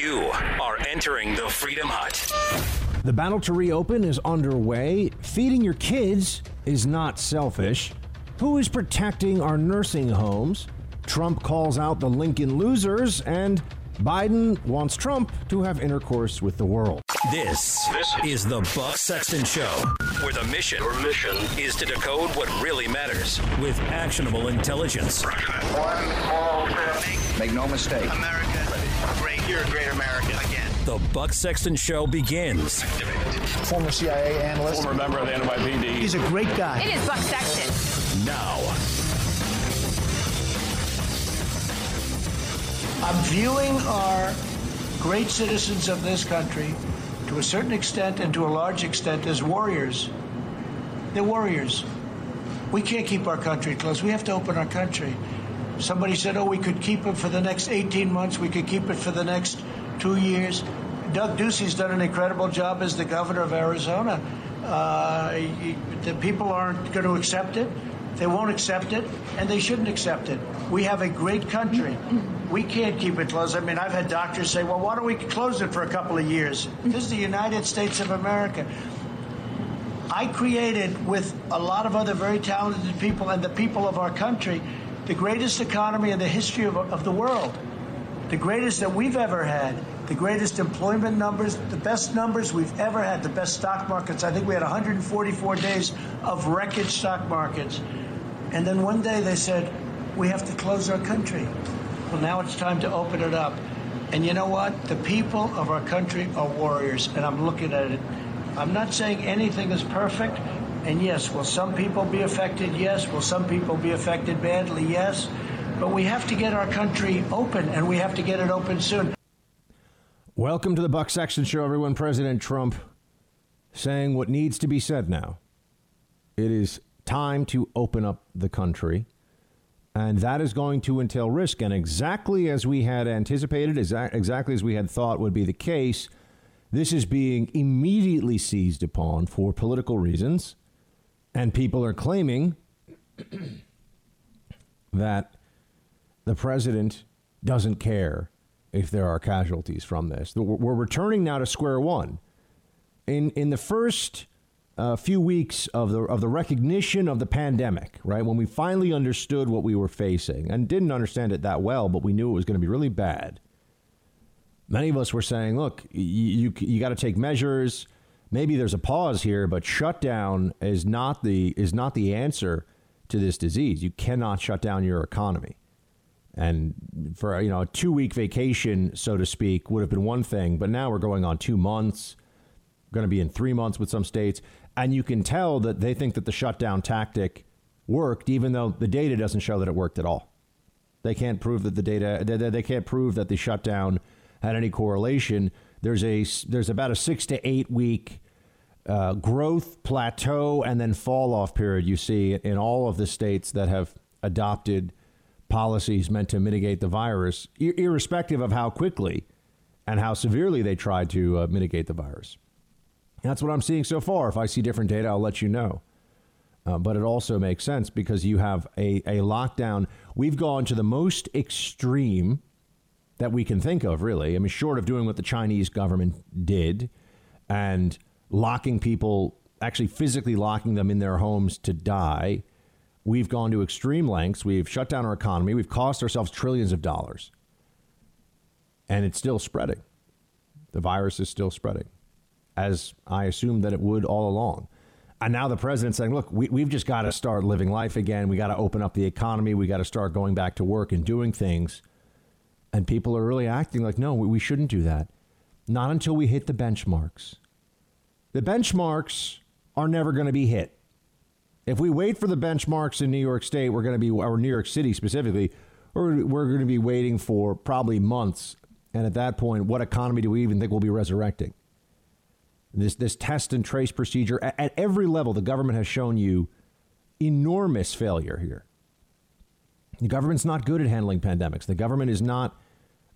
You are entering the Freedom Hut. The battle to reopen is underway. Feeding your kids is not selfish. Who is protecting our nursing homes? Trump calls out the Lincoln losers, and Biden wants Trump to have intercourse with the world. This, this is the Buck Sexton Show, where the mission, Your mission is to decode what really matters with actionable intelligence. One small step. Make no mistake. America, great. You're a great American again. The Buck Sexton Show begins. Former CIA analyst. Former member of the NYPD. He's a great guy. It is Buck Sexton. Now. I'm viewing our great citizens of this country to a certain extent and to a large extent as warriors. They're warriors. We can't keep our country closed. We have to open our country. Somebody said, oh, we could keep it for the next 18 months. We could keep it for the next two years. Doug Ducey's done an incredible job as the governor of Arizona. Uh, the people aren't going to accept it. They won't accept it, and they shouldn't accept it. We have a great country. We can't keep it closed. I mean, I've had doctors say, well, why don't we close it for a couple of years? This is the United States of America. I created, with a lot of other very talented people and the people of our country, the greatest economy in the history of, of the world, the greatest that we've ever had, the greatest employment numbers, the best numbers we've ever had, the best stock markets. I think we had 144 days of record stock markets. And then one day they said, we have to close our country. Well, now it's time to open it up. And you know what? The people of our country are warriors, and I'm looking at it. I'm not saying anything is perfect. And yes, will some people be affected? Yes. Will some people be affected badly? Yes. But we have to get our country open, and we have to get it open soon. Welcome to the Buck Sexton Show, everyone. President Trump saying what needs to be said now. It is time to open up the country. And that is going to entail risk. And exactly as we had anticipated, exactly as we had thought would be the case, this is being immediately seized upon for political reasons. And people are claiming that the president doesn't care if there are casualties from this. We're returning now to square one. In, in the first uh, few weeks of the, of the recognition of the pandemic, right, when we finally understood what we were facing and didn't understand it that well, but we knew it was going to be really bad, many of us were saying, look, you, you, you got to take measures. Maybe there's a pause here, but shutdown is not the is not the answer to this disease. You cannot shut down your economy. And for you know a two week vacation, so to speak, would have been one thing, but now we're going on two months. Going to be in three months with some states, and you can tell that they think that the shutdown tactic worked, even though the data doesn't show that it worked at all. They can't prove that the data. They can't prove that the shutdown had any correlation. There's a there's about a six to eight week uh, growth plateau and then fall off period you see in all of the states that have adopted policies meant to mitigate the virus, ir- irrespective of how quickly and how severely they tried to uh, mitigate the virus. That's what I'm seeing so far. If I see different data, I'll let you know. Uh, but it also makes sense because you have a, a lockdown. We've gone to the most extreme that we can think of, really. I mean, short of doing what the Chinese government did and locking people, actually physically locking them in their homes to die We've gone to extreme lengths. We've shut down our economy. We've cost ourselves trillions of dollars. And it's still spreading. The virus is still spreading, as I assumed that it would all along. And now the president's saying, look, we, have just got to start living life again. We got to open up the economy. We got to start going back to work and doing things. And people are really acting like, no, we shouldn't do that. Not until we hit the benchmarks. The benchmarks are never going to be hit. If we wait for the benchmarks in New York State, we're going to be, or New York City specifically, we're, we're going to be waiting for probably months. And at that point, what economy do we even think we'll be resurrecting? This, this test and trace procedure, at, at every level, the government has shown you enormous failure here. The government's not good at handling pandemics. The government is not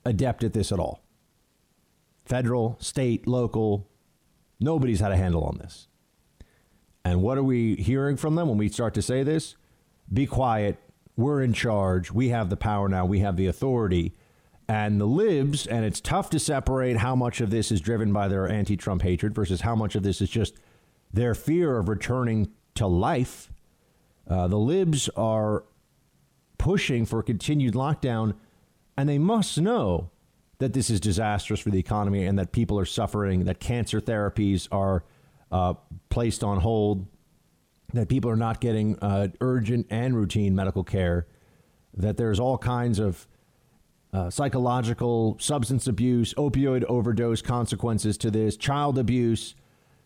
adept at this at all. Federal, state, local, nobody's had a handle on this. And what are we hearing from them when we start to say this? Be quiet. We're in charge. We have the power now. We have the authority. And the libs, and it's tough to separate how much of this is driven by their anti Trump hatred versus how much of this is just their fear of returning to life. Uh, the libs are pushing for continued lockdown, and they must know that this is disastrous for the economy and that people are suffering, that cancer therapies are uh, placed on hold, that people are not getting uh, urgent and routine medical care, that there's all kinds of uh, psychological, substance abuse, opioid overdose consequences to this, child abuse,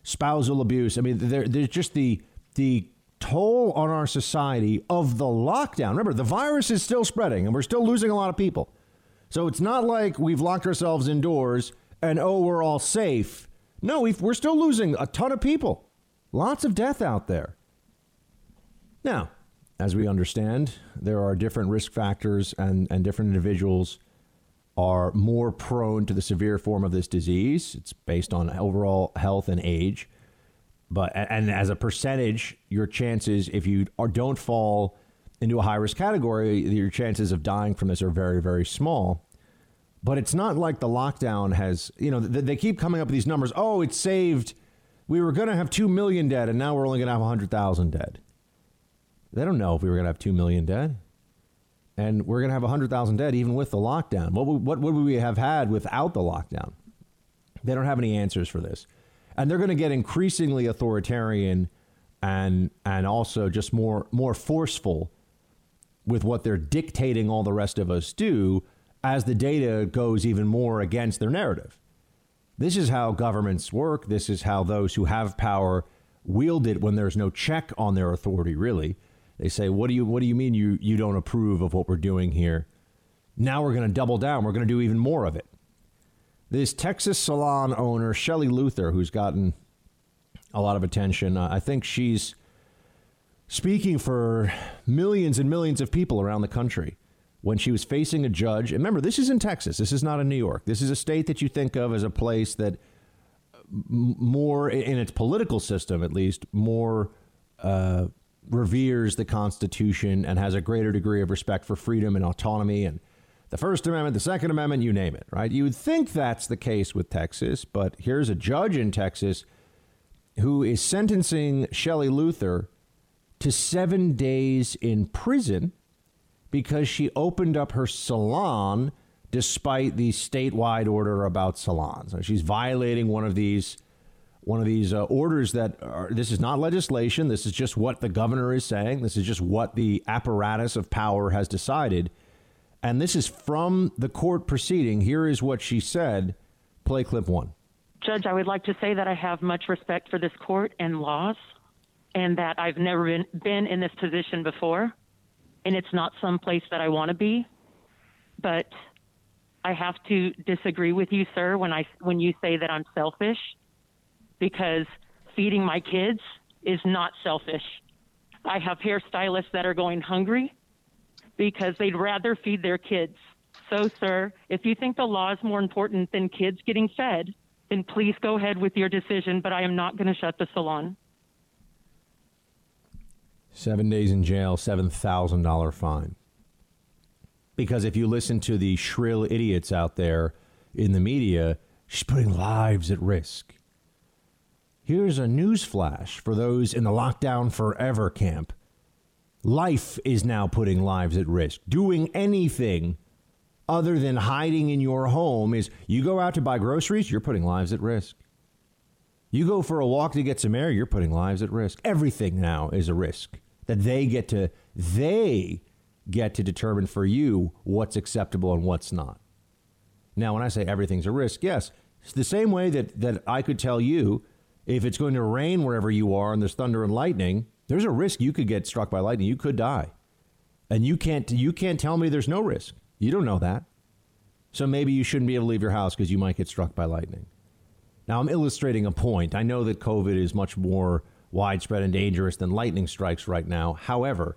spousal abuse. I mean, there, there's just the the toll on our society of the lockdown. Remember, the virus is still spreading, and we're still losing a lot of people. So it's not like we've locked ourselves indoors and oh, we're all safe. No, we are still losing a ton of people. Lots of death out there. Now, as we understand, there are different risk factors, and, and different individuals are more prone to the severe form of this disease. It's based on overall health and age. But and as a percentage, your chances if you are, don't fall into a high risk category, your chances of dying from this are very very small. But it's not like the lockdown has, you know, they keep coming up with these numbers. Oh, it saved. We were going to have 2 million dead, and now we're only going to have 100,000 dead. They don't know if we were going to have 2 million dead. And we're going to have 100,000 dead even with the lockdown. What, what would we have had without the lockdown? They don't have any answers for this. And they're going to get increasingly authoritarian and and also just more more forceful with what they're dictating all the rest of us do as the data goes even more against their narrative. This is how governments work. This is how those who have power wield it when there's no check on their authority, really. They say, "What do you what do you mean you you don't approve of what we're doing here?" Now we're going to double down. We're going to do even more of it. This Texas salon owner, Shelley Luther, who's gotten a lot of attention, uh, I think she's speaking for millions and millions of people around the country when she was facing a judge. And remember, this is in Texas. This is not in New York. This is a state that you think of as a place that more, in its political system at least, more uh, reveres the Constitution and has a greater degree of respect for freedom and autonomy and the First Amendment, the Second Amendment, you name it, right? You would think that's the case with Texas, but here's a judge in Texas who is sentencing Shelley Luther to seven days in prison because she opened up her salon despite the statewide order about salons. She's violating one of these one of these uh, orders that are, this is not legislation. This is just what the governor is saying. This is just what the apparatus of power has decided. And this is from the court proceeding. Here is what she said. Play clip one. Judge, I would like to say that I have much respect for this court and laws, and that I've never been, been in this position before and it's not some place that I want to be. But I have to disagree with you, sir, when I when you say that I'm selfish, because feeding my kids is not selfish. I have hairstylists that are going hungry because they'd rather feed their kids. So, sir, if you think the law is more important than kids getting fed, then please go ahead with your decision, but I am not going to shut the salon. Seven days in jail, $7,000 fine. Because if you listen to the shrill idiots out there in the media, she's putting lives at risk. Here's a news flash for those in the lockdown forever camp. Life is now putting lives at risk. Doing anything other than hiding in your home is you go out to buy groceries, you're putting lives at risk. You go for a walk to get some air, you're putting lives at risk. Everything now is a risk that they get to they get to determine for you what's acceptable and what's not. Now, when I say everything's a risk, yes, it's the same way that that I could tell you if it's going to rain wherever you are and there's thunder and lightning, there's a risk you could get struck by lightning. You could die. And you can't you can't tell me there's no risk. You don't know that. So maybe you shouldn't be able to leave your house because you might get struck by lightning. Now, I'm illustrating a point. I know that COVID is much more widespread and dangerous than lightning strikes right now. However,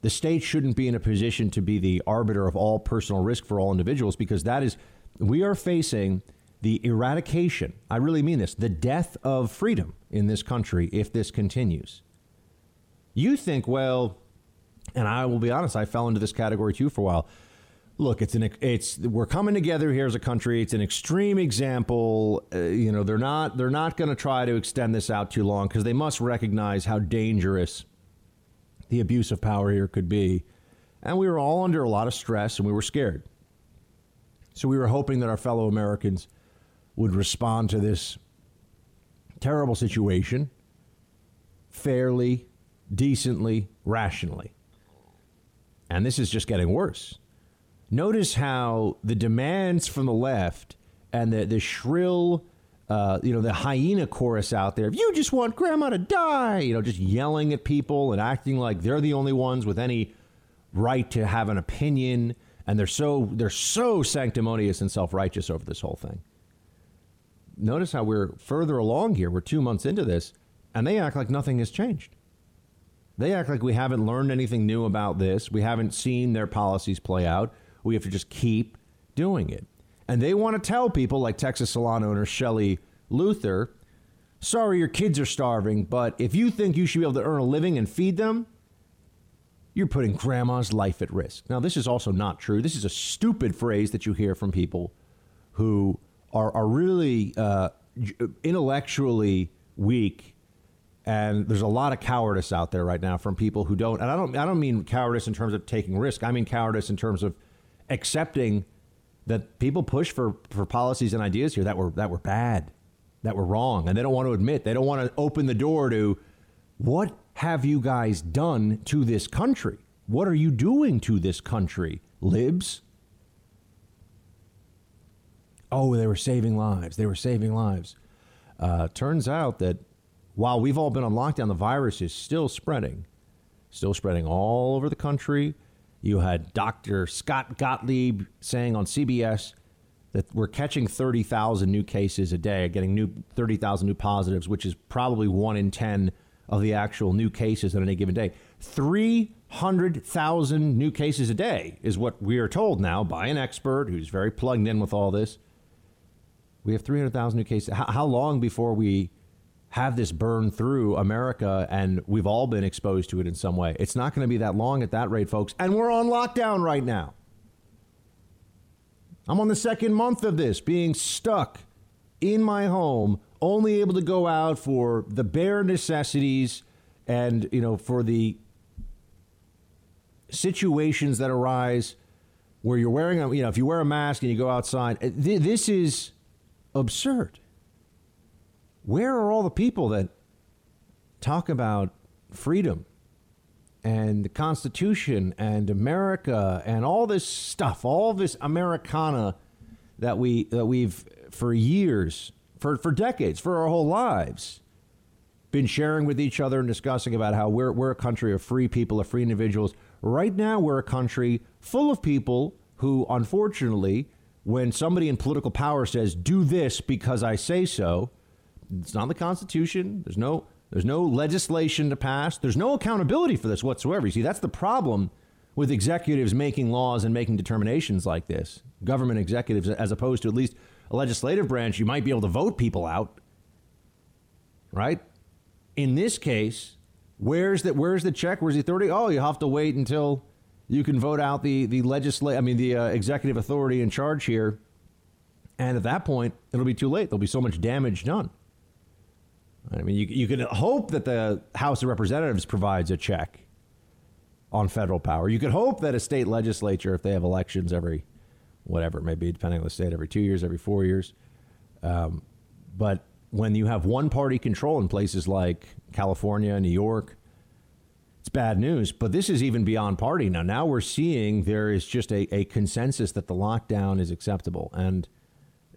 the state shouldn't be in a position to be the arbiter of all personal risk for all individuals because that is, we are facing the eradication, I really mean this, the death of freedom in this country if this continues. You think, well, and I will be honest, I fell into this category too for a while. look, it's an it's we're coming together here as a country. It's an extreme example. Uh, you know, they're not they're not going to try to extend this out too long because they must recognize how dangerous the abuse of power here could be. And we were all under a lot of stress and we were scared. So we were hoping that our fellow Americans would respond to this terrible situation fairly, decently, rationally. And this is just getting worse. Notice how the demands from the left and the, the shrill, uh, you know, the hyena chorus out there, if you just want grandma to die, you know, just yelling at people and acting like they're the only ones with any right to have an opinion. And they're so, they're so sanctimonious and self righteous over this whole thing. Notice how we're further along here. We're two months into this, and they act like nothing has changed. They act like we haven't learned anything new about this. We haven't seen their policies play out. We have to just keep doing it. And they want to tell people like Texas salon owner Shelley Luther, sorry, your kids are starving, but if you think you should be able to earn a living and feed them, you're putting grandma's life at risk. Now, this is also not true. This is a stupid phrase that you hear from people who are, are really uh, intellectually weak and there's a lot of cowardice out there right now from people who don't and I don't I don't mean cowardice in terms of taking risk. I mean cowardice in terms of accepting that people push for, for policies and ideas here that were that were bad, that were wrong, and they don't want to admit. They don't want to open the door to what have you guys done to this country? What are you doing to this country, libs? Oh, they were saving lives. They were saving lives. Uh, turns out that while we've all been on lockdown, the virus is still spreading, still spreading all over the country. You had Dr. Scott Gottlieb saying on CBS that we're catching 30,000 new cases a day, getting new 30,000 new positives, which is probably one in 10 of the actual new cases on any given day. 300,000 new cases a day is what we are told now by an expert who's very plugged in with all this. We have 300,000 new cases. How, how long before we have this burn through America, and we've all been exposed to it in some way. It's not going to be that long at that rate, folks. And we're on lockdown right now. I'm on the second month of this, being stuck in my home, only able to go out for the bare necessities and, you know, for the situations that arise where you're wearing a, you know, if you wear a mask and you go outside, eh, this is absurd. Where are all the people that talk about freedom and the Constitution and America and all this stuff, all this Americana that we that we've for years, for for decades, for our whole lives, been sharing with each other and discussing about how we're we're a country of free people, of free individuals. Right now, we're a country full of people who, unfortunately, when somebody in political power says, "Do this because I say so," It's not the Constitution. There's no there's no legislation to pass. There's no accountability for this whatsoever. You see, that's the problem with executives making laws and making determinations like this. Government executives, as opposed to at least a legislative branch, you might be able to vote people out. Right? In this case, where's the where's the check? Where's the authority? Oh, you have to wait until you can vote out the the legislate. I mean, the uh, executive authority in charge here. And at that point, it'll be too late. There'll be so much damage done. I mean, you, you could hope that the House of Representatives provides a check on federal power. You could hope that a state legislature, if they have elections every, whatever it may be, depending on the state, every two years, every four years. Um, but when you have one party control in places like California, New York, it's bad news. But this is even beyond party now. Now we're seeing there is just a, a consensus that the lockdown is acceptable. And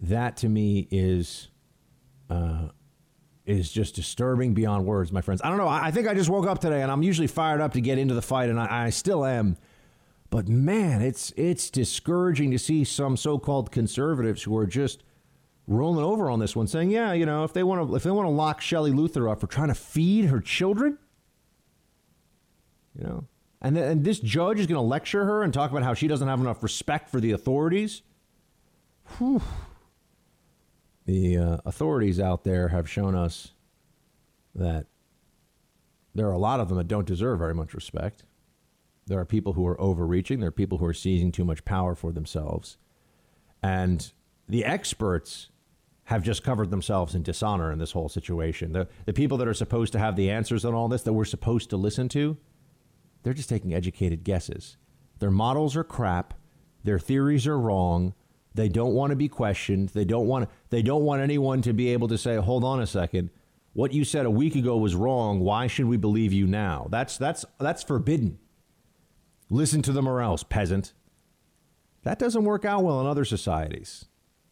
that to me is. Uh, is just disturbing beyond words, my friends. I don't know. I think I just woke up today, and I'm usually fired up to get into the fight, and I, I still am. But man, it's it's discouraging to see some so-called conservatives who are just rolling over on this one, saying, "Yeah, you know, if they want to if they want to lock Shelley Luther up for trying to feed her children, you know, and th- and this judge is going to lecture her and talk about how she doesn't have enough respect for the authorities." Whew the uh, authorities out there have shown us that there are a lot of them that don't deserve very much respect. There are people who are overreaching. There are people who are seizing too much power for themselves. And the experts have just covered themselves in dishonor in this whole situation. The, the people that are supposed to have the answers on all this that we're supposed to listen to, they're just taking educated guesses. Their models are crap. Their theories are wrong. They don't want to be questioned. They don't want they don't want anyone to be able to say, "Hold on a second. What you said a week ago was wrong. Why should we believe you now?" That's that's that's forbidden. Listen to them or else, peasant. That doesn't work out well in other societies.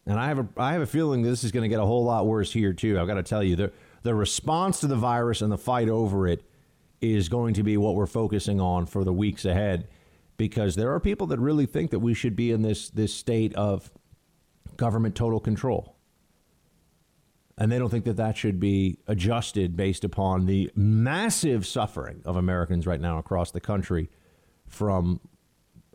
And I have a I have a feeling this is going to get a whole lot worse here too. I've got to tell you the the response to the virus and the fight over it is going to be what we're focusing on for the weeks ahead because there are people that really think that we should be in this this state of government total control. And they don't think that that should be adjusted based upon the massive suffering of Americans right now across the country from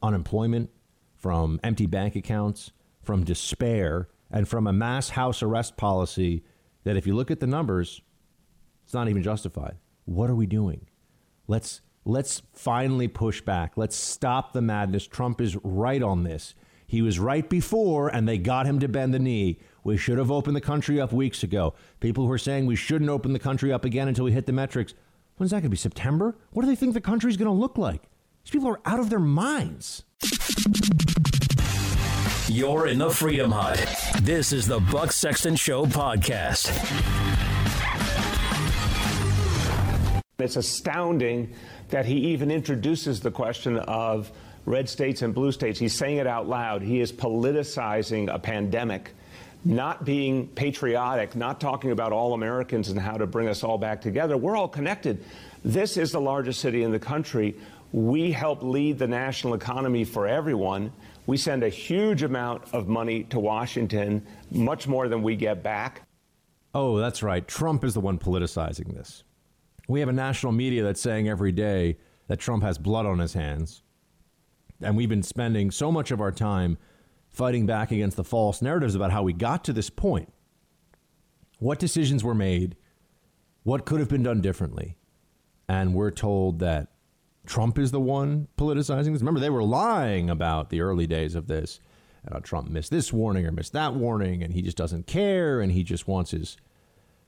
unemployment, from empty bank accounts, from despair, and from a mass house arrest policy that, if you look at the numbers, it's not even justified. What are we doing? Let's let's finally push back. Let's stop the madness. Trump is right on this. He was right before, and they got him to bend the knee. We should have opened the country up weeks ago. People who are saying we shouldn't open the country up again until we hit the metrics. When's that going to be? September? What do they think the country's going to look like? These people are out of their minds. You're in the Freedom Hut. This is the Buck Sexton Show podcast. It's astounding that he even introduces the question of red states and blue states. He's saying it out loud. He is politicizing a pandemic, not being patriotic, not talking about all Americans and how to bring us all back together. We're all connected. This is the largest city in the country. We help lead the national economy for everyone. We send a huge amount of money to Washington, much more than we get back. Oh, that's right. Trump is the one politicizing this. We have a national media that's saying every day that Trump has blood on his hands. And we've been spending so much of our time fighting back against the false narratives about how we got to this point. What decisions were made? What could have been done differently? And we're told that Trump is the one politicizing this. Remember, they were lying about the early days of this. Trump missed this warning or missed that warning, and he just doesn't care, and he just wants his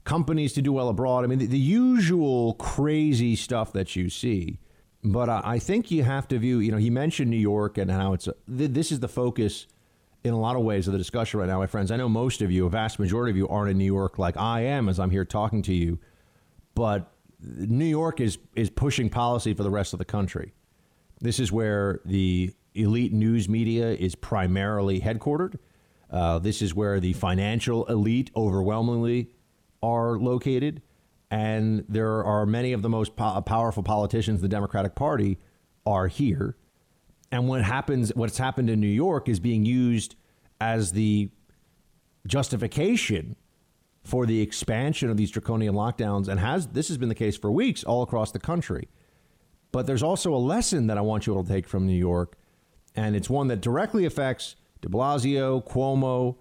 companies to do well abroad. I mean, the, the usual crazy stuff that you see. But I, I, think you have to view, you know, he mentioned New York and how it's, a, th- this is the focus in a lot of ways of the discussion right now, my friends. I know most of you, a vast majority of you, aren't in New York like I am as I'm here talking to you. But New York is, is pushing policy for the rest of the country. This is where the elite news media is primarily headquartered. Uh, this is where the financial elite overwhelmingly are located, and there are many of the most po- powerful politicians the Democratic Party are here. And what happens, what's happened in New York, is being used as the justification for the expansion of these draconian lockdowns, and has this has been the case for weeks all across the country. But there's also a lesson that I want you all to take from New York, and it's one that directly affects De Blasio, Cuomo,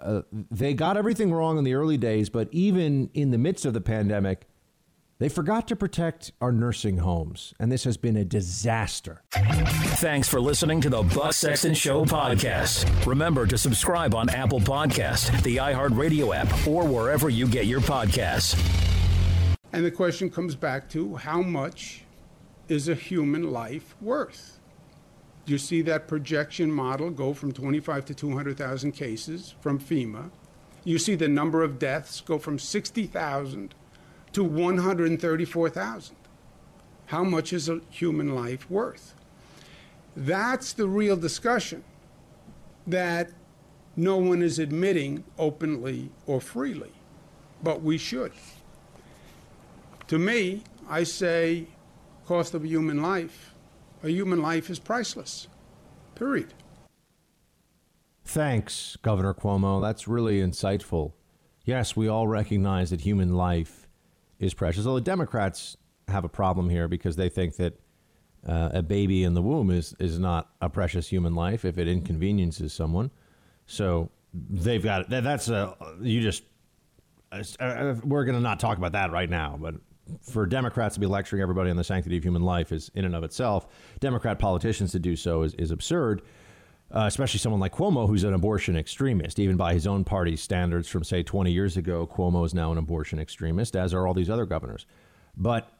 uh, they got everything wrong in the early days, but even in the midst of the pandemic, they forgot to protect our nursing homes, and this has been a disaster. Thanks for listening to the Buck Sexton Show podcast. Remember to subscribe on Apple Podcast, the iHeartRadio app, or wherever you get your podcasts. And the question comes back to how much is a human life worth? You see that projection model go from 25 to 200,000 cases from FEMA. You see the number of deaths go from 60,000 to 134,000. How much is a human life worth? That's the real discussion that no one is admitting openly or freely, but we should. To me, I say cost of a human life a human life is priceless. Period. Thanks, Governor Cuomo. That's really insightful. Yes, we all recognize that human life is precious. Although Democrats have a problem here because they think that uh, a baby in the womb is, is not a precious human life if it inconveniences someone. So they've got that. That's a you just. Uh, we're going to not talk about that right now, but for Democrats to be lecturing everybody on the sanctity of human life is in and of itself. Democrat politicians to do so is, is absurd, uh, especially someone like Cuomo, who's an abortion extremist. Even by his own party's standards from, say, 20 years ago, Cuomo is now an abortion extremist, as are all these other governors. But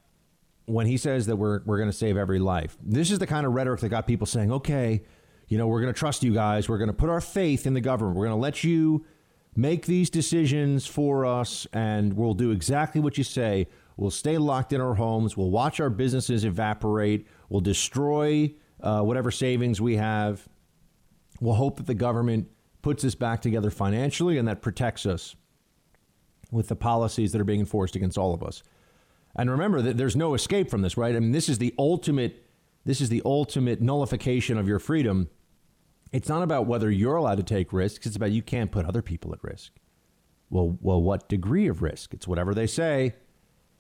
when he says that we're, we're going to save every life, this is the kind of rhetoric that got people saying, okay, you know, we're going to trust you guys. We're going to put our faith in the government. We're going to let you make these decisions for us, and we'll do exactly what you say. We'll stay locked in our homes. We'll watch our businesses evaporate. We'll destroy uh, whatever savings we have. We'll hope that the government puts us back together financially and that protects us with the policies that are being enforced against all of us. And remember that there's no escape from this, right? I mean, this is the ultimate this is the ultimate nullification of your freedom. It's not about whether you're allowed to take risks, it's about you can't put other people at risk. Well, well, what degree of risk? It's whatever they say.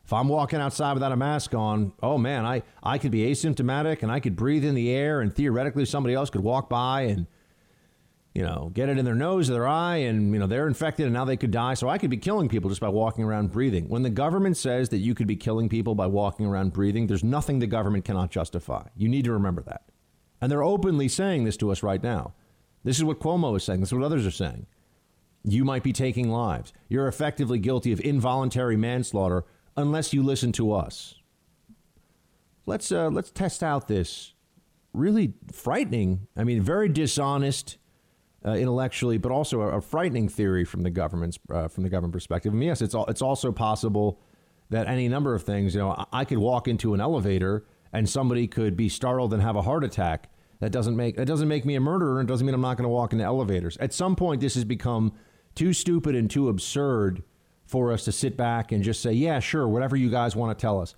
If I'm walking outside without a mask on, oh man, I, I could be asymptomatic and I could breathe in the air and theoretically somebody else could walk by and you know, get it in their nose or their eye, and you know they're infected, and now they could die. So I could be killing people just by walking around breathing. When the government says that you could be killing people by walking around breathing, there's nothing the government cannot justify. You need to remember that, and they're openly saying this to us right now. This is what Cuomo is saying. This is what others are saying. You might be taking lives. You're effectively guilty of involuntary manslaughter unless you listen to us. Let's uh, let's test out this really frightening. I mean, very dishonest uh, intellectually, but also a, a, frightening theory from the government's uh, from the government perspective. And yes, it's all, it's also possible that any number of things. You know, I, I could walk into an elevator and somebody could be startled and have a heart attack. That doesn't make that doesn't make me a murderer. It doesn't mean I'm not going to walk into elevators. At some point, this has become too stupid and too absurd for us to sit back and just say, "Yeah, sure, whatever you guys want to tell us."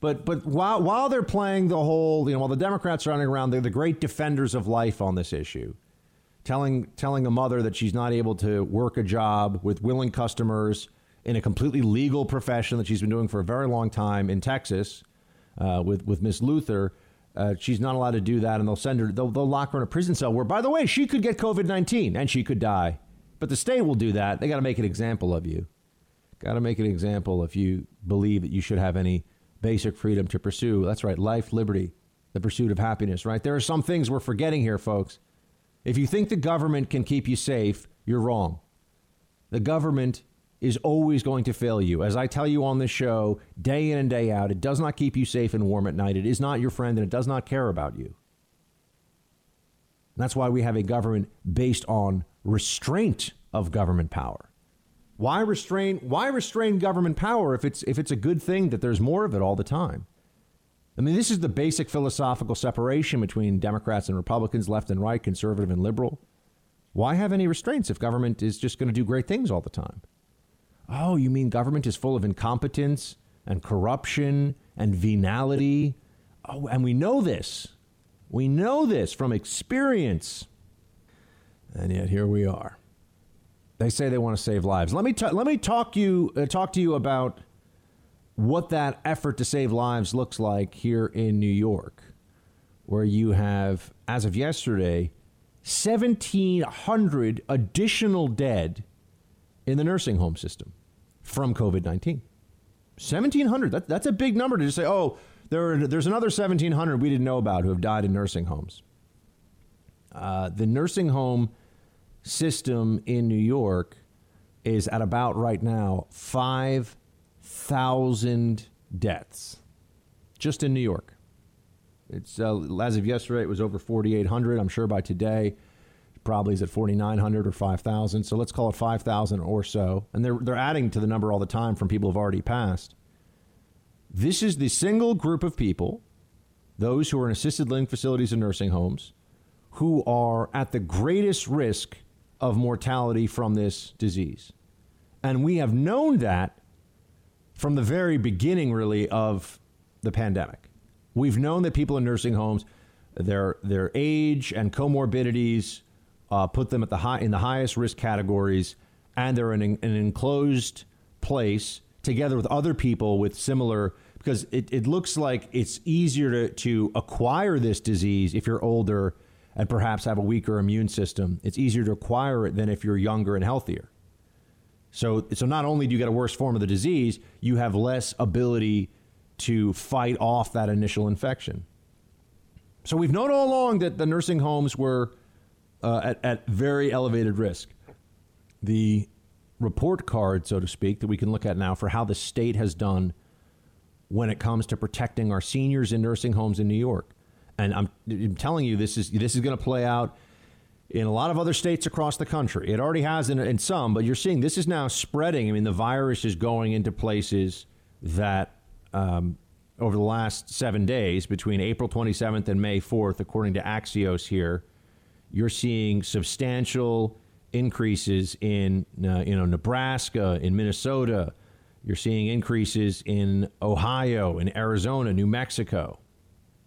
But but while while they're playing the whole, you know, while the Democrats are running around, they're the great defenders of life on this issue telling telling a mother that she's not able to work a job with willing customers in a completely legal profession that she's been doing for a very long time in Texas uh, with with Miss Luther. Uh, she's not allowed to do that, and they'll send her. They'll, they'll lock her in a prison cell where, by the way, she could get COVID nineteen and she could die. But the state will do that. They got to make an example of you. Got to make an example if you believe that you should have any basic freedom to pursue. That's right, life, liberty, the pursuit of happiness. Right? There are some things we're forgetting here, folks. If you think the government can keep you safe, you're wrong. The government is always going to fail you. As I tell you on this show, day in and day out, it does not keep you safe and warm at night. It is not your friend and it does not care about you. That's why we have a government based on restraint of government power. Why restrain why restrain government power if it's if it's a good thing that there's more of it all the time? I mean, this is the basic philosophical separation between Democrats and Republicans, left and right, conservative and liberal. Why have any restraints if government is just going to do great things all the time? Oh, you mean government is full of incompetence and corruption and venality? Oh, and we know this. We know this from experience. And yet here we are. They say they want to save lives. Let me t- let me talk you uh, talk to you about what that effort to save lives looks like here in New York, where you have, as of yesterday, 1,700 additional dead in the nursing home system from COVID 19. 1,700. That, that's a big number to just say, oh, there, there's another 1,700 we didn't know about who have died in nursing homes. Uh, the nursing home system in New York is at about right now five thousand deaths just in New York. It's uh, as of yesterday, it was over 4,800. I'm sure by today, probably is at 4,900 or 5,000. So let's call it 5,000 or so. And they're they're adding to the number all the time from people who've already passed. This is the single group of people, those who are in assisted living facilities and nursing homes, who are at the greatest risk of mortality from this disease. And we have known that from the very beginning, really, of the pandemic. We've known that people in nursing homes, their their age and comorbidities uh, put them at the high in the highest risk categories, and they're in an, an enclosed place together with other people with similar. Because it, it looks like it's easier to, to acquire this disease if you're older and perhaps have a weaker immune system. It's easier to acquire it than if you're younger and healthier. So, so not only do you get a worse form of the disease, you have less ability to fight off that initial infection. So we've known all along that the nursing homes were uh, at, at very elevated risk. The report card, so to speak, that we can look at now for how the state has done when it comes to protecting our seniors in nursing homes in New York. And I'm, I'm telling you, this is this is going to play out in a lot of other states across the country. It already has in, in some, but you're seeing this is now spreading. I mean, the virus is going into places that um, over the last seven days, between April 27th and May 4th, according to Axios here, you're seeing substantial increases in uh, you know Nebraska, in Minnesota. You're seeing increases in Ohio, in Arizona, New Mexico,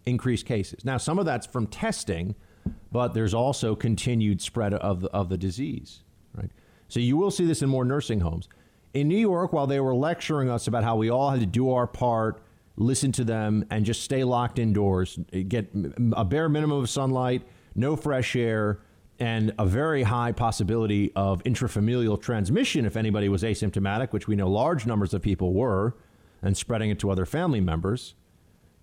increased cases. Now, some of that's from testing, but there's also continued spread of the, of the disease. Right. So you will see this in more nursing homes. In New York, while they were lecturing us about how we all had to do our part, listen to them, and just stay locked indoors, get a bare minimum of sunlight, no fresh air, and a very high possibility of intrafamilial transmission if anybody was asymptomatic, which we know large numbers of people were, and spreading it to other family members.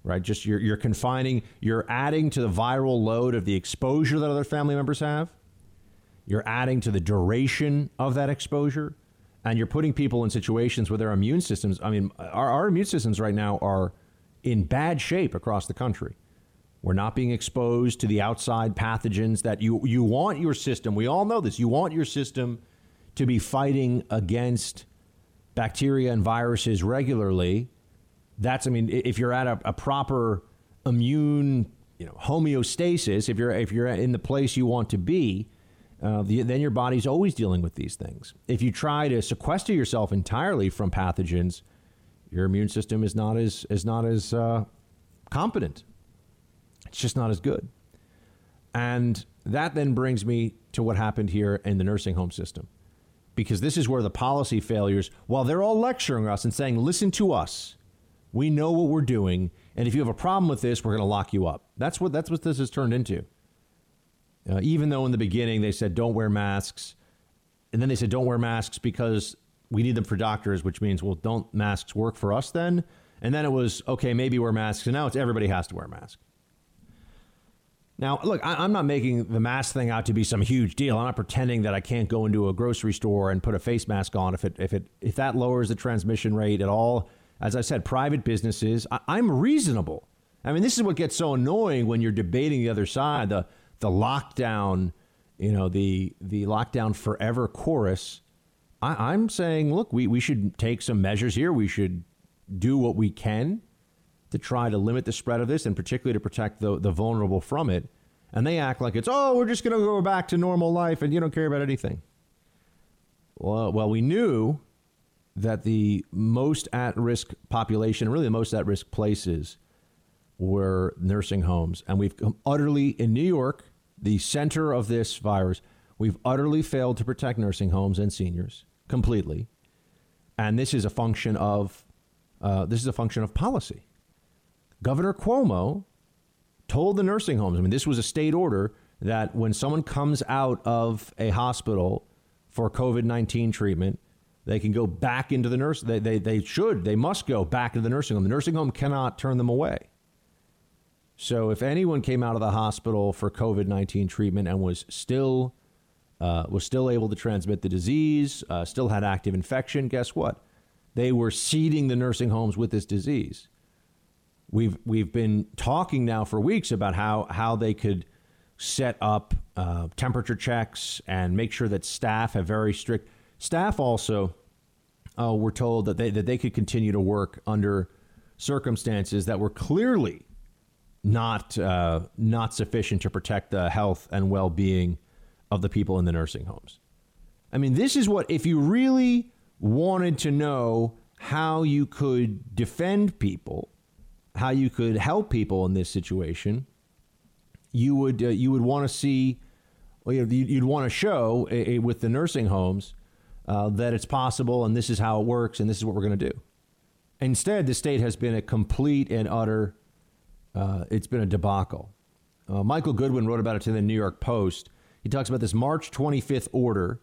Right, just you're, you're confining, you're adding to the viral load of the exposure that other family members have. You're adding to the duration of that exposure and you're putting people in situations where their immune systems, I mean, our, our immune systems right now are in bad shape across the country. We're not being exposed to the outside pathogens that you, you want your system, we all know this, you want your system to be fighting against bacteria and viruses regularly. That's, I mean, if you're at a, a proper immune you know, homeostasis, if you're, if you're in the place you want to be, uh, the, then your body's always dealing with these things. If you try to sequester yourself entirely from pathogens, your immune system is not as is not as uh, competent. It's just not as good. And that then brings me to what happened here in the nursing home system. Because this is where the policy failures, while they're all lecturing us and saying, listen to us, we know what we're doing, and if you have a problem with this, we're going to lock you up. That's what, that's what this has turned into. Uh, even though in the beginning they said don't wear masks, and then they said don't wear masks because we need them for doctors, which means well, don't masks work for us then? And then it was okay, maybe wear masks, and now it's everybody has to wear a mask. Now, look, I, am not making the mask thing out to be some huge deal. I'm not pretending that I can't go into a grocery store and put a face mask on if it if it if that lowers the transmission rate at all. As I said, private businesses, I, I'm reasonable. I mean, this is what gets so annoying when you're debating the other side. The the lockdown, you know, the the lockdown forever chorus. I, I'm saying, look, we, we should take some measures here. We should do what we can to try to limit the spread of this and particularly to protect the, the vulnerable from it. And they act like it's, oh, we're just going to go back to normal life and you don't care about anything. Well, well, we knew that the most at risk population, really the most at risk places, were nursing homes. And we've utterly, in New York, the center of this virus, we've utterly failed to protect nursing homes and seniors completely. And this is a function of uh, this is a function of policy. Governor Cuomo told the nursing homes. I mean, this was a state order that when someone comes out of a hospital for COVID nineteen treatment, they can go back into the nurse. They, they, they should. They must go back into the nursing home. The nursing home cannot turn them away. So if anyone came out of the hospital for COVID nineteen treatment and was still uh, was still able to transmit the disease, uh, still had active infection, guess what? They were seeding the nursing homes with this disease. We've we've been talking now for weeks about how how they could set up uh, temperature checks and make sure that staff have very strict staff. Also, uh, were told that they that they could continue to work under circumstances that were clearly not uh, not sufficient to protect the health and well being of the people in the nursing homes. I mean, this is what if you really wanted to know how you could defend people, how you could help people in this situation, you would uh, you would want to see, well, you'd, you'd want to show a, with the nursing homes uh, that it's possible and this is how it works and this is what we're going to do. Instead, the state has been a complete and utter uh, it's been a debacle. Uh, Michael Goodwin wrote about it to the New York Post. He talks about this March 25th order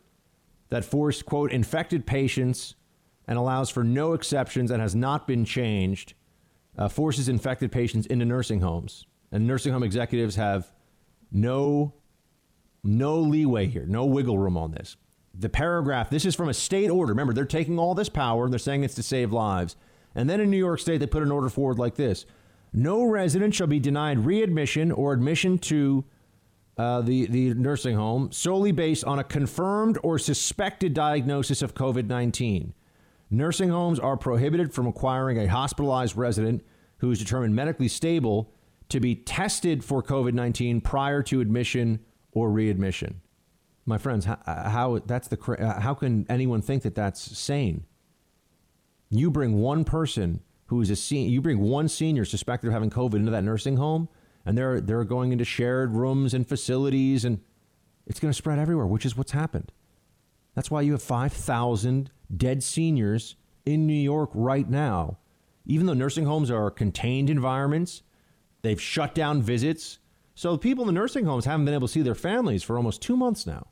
that forced, quote, infected patients and allows for no exceptions and has not been changed, uh, forces infected patients into nursing homes. And nursing home executives have no, no leeway here, no wiggle room on this. The paragraph, this is from a state order. Remember, they're taking all this power and they're saying it's to save lives. And then in New York State, they put an order forward like this No resident shall be denied readmission or admission to uh, the, the nursing home solely based on a confirmed or suspected diagnosis of COVID 19. Nursing homes are prohibited from requiring a hospitalized resident who is determined medically stable to be tested for COVID 19 prior to admission or readmission. My friends, how, how, that's the, uh, how can anyone think that that's sane? You bring one person who is a senior, you bring one senior suspected of having COVID into that nursing home, and they're, they're going into shared rooms and facilities, and it's going to spread everywhere, which is what's happened. That's why you have 5,000 dead seniors in New York right now. Even though nursing homes are contained environments, they've shut down visits. So people in the nursing homes haven't been able to see their families for almost two months now.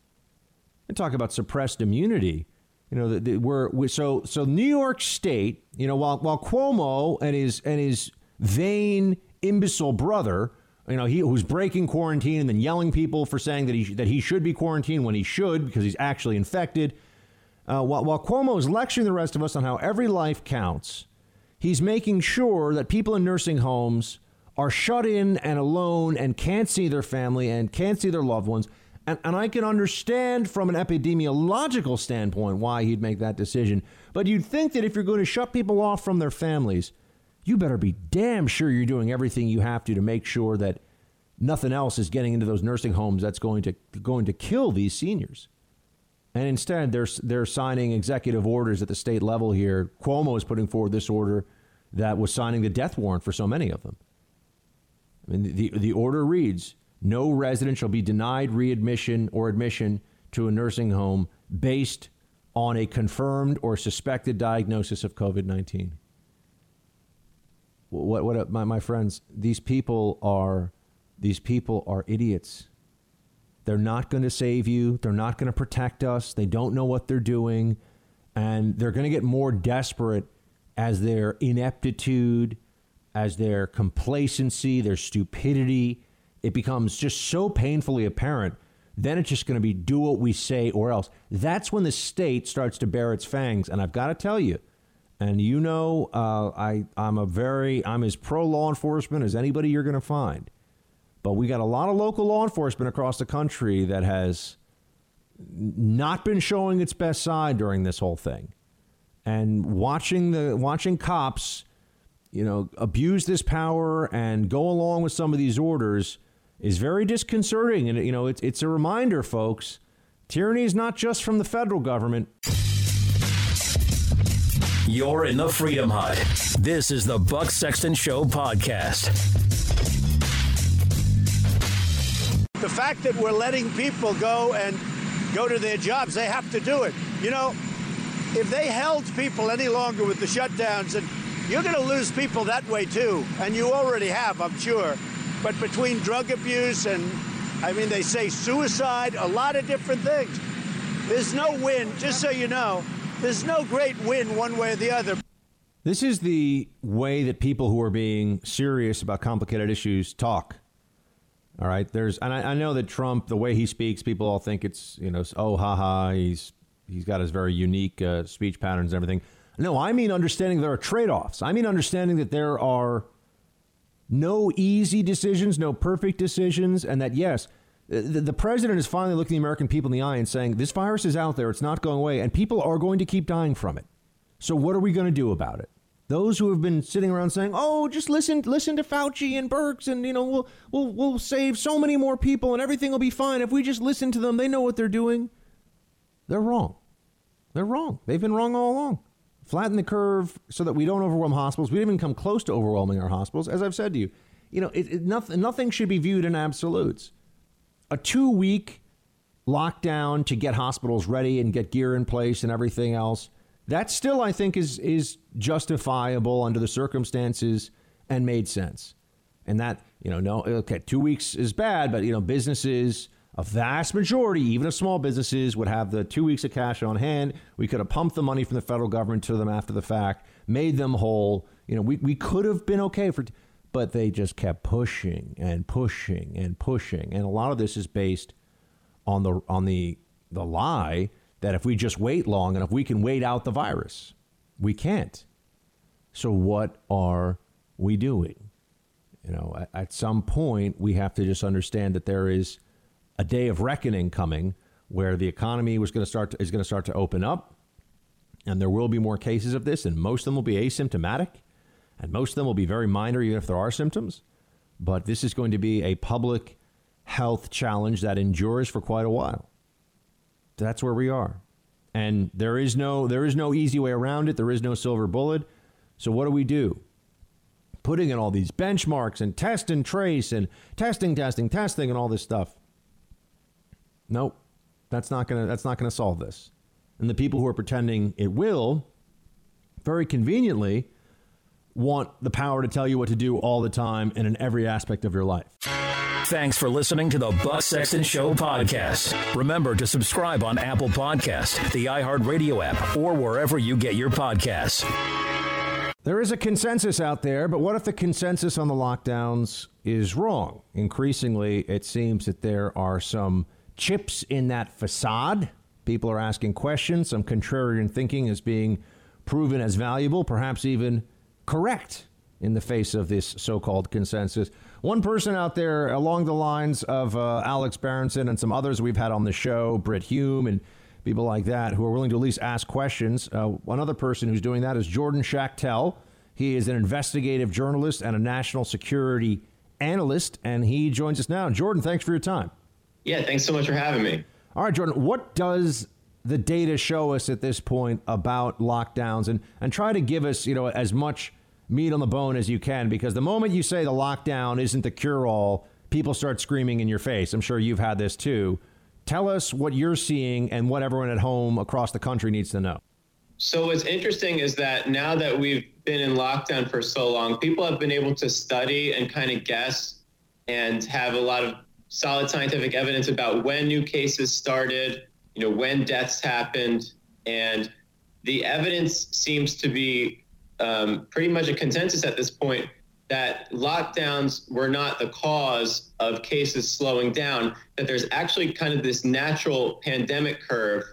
And talk about suppressed immunity. You know, the, the, we're, we, so so New York State. You know, while while Cuomo and his and his vain imbecile brother, you know, he who's breaking quarantine and then yelling people for saying that he that he should be quarantined when he should because he's actually infected. Uh, while, while Cuomo is lecturing the rest of us on how every life counts, he's making sure that people in nursing homes are shut in and alone and can't see their family and can't see their loved ones. And, and I can understand from an epidemiological standpoint why he'd make that decision. But you'd think that if you're going to shut people off from their families, you better be damn sure you're doing everything you have to to make sure that nothing else is getting into those nursing homes that's going to going to kill these seniors. And instead, they're, they're signing executive orders at the state level here. Cuomo is putting forward this order that was signing the death warrant for so many of them. I mean, the, the order reads no resident shall be denied readmission or admission to a nursing home based on a confirmed or suspected diagnosis of COVID 19. What, what, uh, my, my friends, these people are, these people are idiots. They're not going to save you. They're not going to protect us. They don't know what they're doing. And they're going to get more desperate as their ineptitude, as their complacency, their stupidity, it becomes just so painfully apparent. Then it's just going to be do what we say or else. That's when the state starts to bear its fangs. And I've got to tell you, and you know, uh, I, I'm a very, I'm as pro law enforcement as anybody you're going to find. But we got a lot of local law enforcement across the country that has not been showing its best side during this whole thing. And watching the watching cops, you know, abuse this power and go along with some of these orders is very disconcerting. And you know, it's it's a reminder, folks, tyranny is not just from the federal government. You're in the Freedom Hut. This is the Buck Sexton Show podcast. The fact that we're letting people go and go to their jobs, they have to do it. You know, if they held people any longer with the shutdowns, and you're going to lose people that way too, and you already have, I'm sure. But between drug abuse and, I mean, they say suicide, a lot of different things. There's no win, just so you know, there's no great win one way or the other. This is the way that people who are being serious about complicated issues talk. All right, there's, and I, I, know that Trump, the way he speaks, people all think it's, you know, oh, ha ha, he's he's got his very unique uh, speech patterns and everything. No, I mean understanding there are trade offs. I mean understanding that there are no easy decisions, no perfect decisions, and that yes, the, president is finally looking the American people in the eye and saying this virus is out there, it's not going away, and people are going to keep dying from it. So what are we going to do about it? Those who have been sitting around saying, "Oh, just listen, listen to Fauci and Birx, and you know, we'll we'll we'll save so many more people, and everything will be fine if we just listen to them. They know what they're doing." They're wrong. They're wrong. They've been wrong all along. Flatten the curve so that we don't overwhelm hospitals. We didn't even come close to overwhelming our hospitals. As I've said to you, you know, it, it, nothing, nothing should be viewed in absolutes. A two-week lockdown to get hospitals ready and get gear in place and everything else that still, I think, is is justifiable under the circumstances and made sense. And that, you know, no, okay, two weeks is bad, but you know, businesses a vast majority, even of small businesses, would have the two weeks of cash on hand. We could have pumped the money from the federal government to them after the fact, made them whole. You know, we, we could have been okay for, but they just kept pushing and pushing and pushing. And a lot of this is based on the on the the lie that if we just wait long enough, we can wait out the virus. We can't. So what are we doing? You know, at, at some point, we have to just understand that there is a day of reckoning coming where the economy was going to start to, is going to start to open up, and there will be more cases of this, and most of them will be asymptomatic, and most of them will be very minor, even if there are symptoms. But this is going to be a public health challenge that endures for quite a while. That's where we are, and there is no there is no easy way around it. There is no silver bullet. So what do we do? Putting in all these benchmarks and test and trace and testing, testing, testing, and all this stuff. Nope, that's not gonna that's not gonna solve this. And the people who are pretending it will, very conveniently, want the power to tell you what to do all the time and in every aspect of your life. Thanks for listening to the Buck Sexton Show podcast. Remember to subscribe on Apple Podcast, the iHeartRadio app, or wherever you get your podcasts. There is a consensus out there, but what if the consensus on the lockdowns is wrong? Increasingly, it seems that there are some chips in that facade. People are asking questions. Some contrarian thinking is being proven as valuable, perhaps even correct in the face of this so called consensus. One person out there along the lines of uh, Alex Berenson and some others we've had on the show, Brit Hume and people like that who are willing to at least ask questions. Uh, another person who's doing that is Jordan Schachtel. He is an investigative journalist and a national security analyst, and he joins us now. Jordan, thanks for your time. Yeah, thanks so much for having me. All right, Jordan, what does the data show us at this point about lockdowns and, and try to give us, you know, as much meat on the bone as you can because the moment you say the lockdown isn't the cure all, people start screaming in your face. I'm sure you've had this too. Tell us what you're seeing and what everyone at home across the country needs to know. So, what's interesting is that now that we've been in lockdown for so long, people have been able to study and kind of guess and have a lot of solid scientific evidence about when new cases started, you know, when deaths happened. And the evidence seems to be um, pretty much a consensus at this point that lockdowns were not the cause of cases slowing down, that there's actually kind of this natural pandemic curve.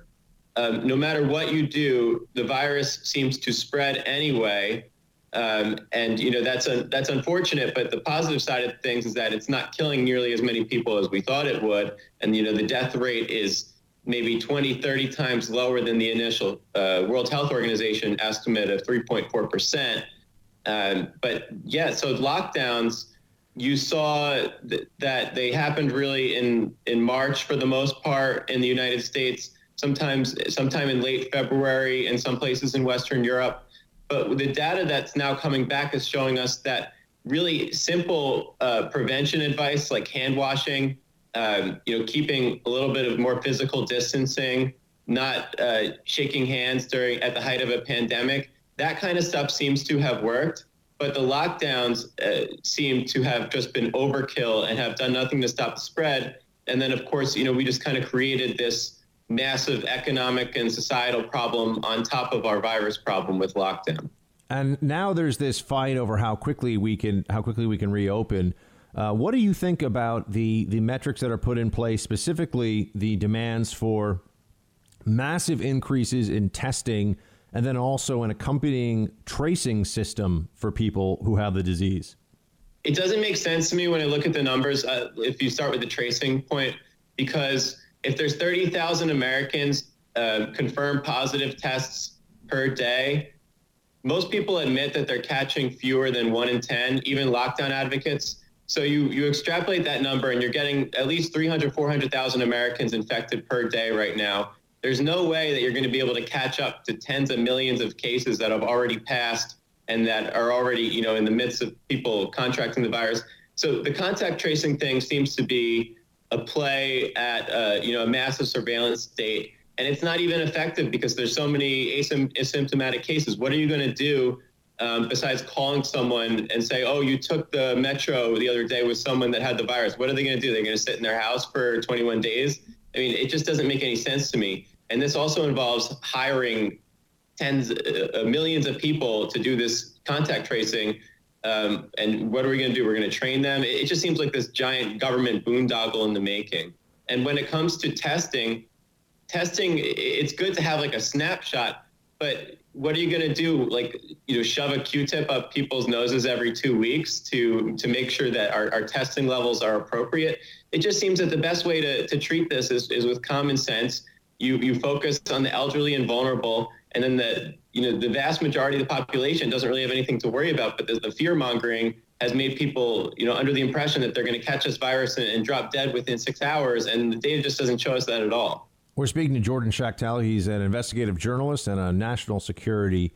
Um, no matter what you do, the virus seems to spread anyway. Um, and you know that's that's unfortunate, but the positive side of things is that it's not killing nearly as many people as we thought it would, and you know the death rate is maybe 20, 30 times lower than the initial uh, World Health Organization estimate of 3.4 percent. Um, but yeah, so lockdowns, you saw th- that they happened really in in March for the most part in the United States. Sometimes, sometime in late February, in some places in Western Europe. But the data that's now coming back is showing us that really simple uh, prevention advice like hand washing, um, you know, keeping a little bit of more physical distancing, not uh, shaking hands during at the height of a pandemic that kind of stuff seems to have worked, but the lockdowns uh, seem to have just been overkill and have done nothing to stop the spread. And then, of course, you know, we just kind of created this massive economic and societal problem on top of our virus problem with lockdown. And now there's this fight over how quickly we can how quickly we can reopen. Uh, what do you think about the the metrics that are put in place, specifically the demands for massive increases in testing? and then also an accompanying tracing system for people who have the disease? It doesn't make sense to me when I look at the numbers. Uh, if you start with the tracing point, because if there's 30,000 Americans uh, confirmed positive tests per day, most people admit that they're catching fewer than one in 10, even lockdown advocates. So you, you extrapolate that number and you're getting at least 300, 400,000 Americans infected per day right now there's no way that you're going to be able to catch up to tens of millions of cases that have already passed and that are already, you know, in the midst of people contracting the virus. So the contact tracing thing seems to be a play at, uh, you know, a massive surveillance state. And it's not even effective because there's so many asymptomatic cases. What are you going to do um, besides calling someone and say, "Oh, you took the metro the other day with someone that had the virus." What are they going to do? They're going to sit in their house for 21 days? I mean, it just doesn't make any sense to me. And this also involves hiring tens, uh, millions of people to do this contact tracing. Um, and what are we going to do? We're going to train them. It, it just seems like this giant government boondoggle in the making. And when it comes to testing, testing, it's good to have like a snapshot, but what are you going to do? Like, you know, shove a Q-tip up people's noses every two weeks to to make sure that our, our testing levels are appropriate? It just seems that the best way to, to treat this is, is with common sense. You you focus on the elderly and vulnerable, and then the you know the vast majority of the population doesn't really have anything to worry about. But the, the fear mongering has made people you know under the impression that they're going to catch this virus and, and drop dead within six hours, and the data just doesn't show us that at all. We're speaking to Jordan Schachtel. He's an investigative journalist and a national security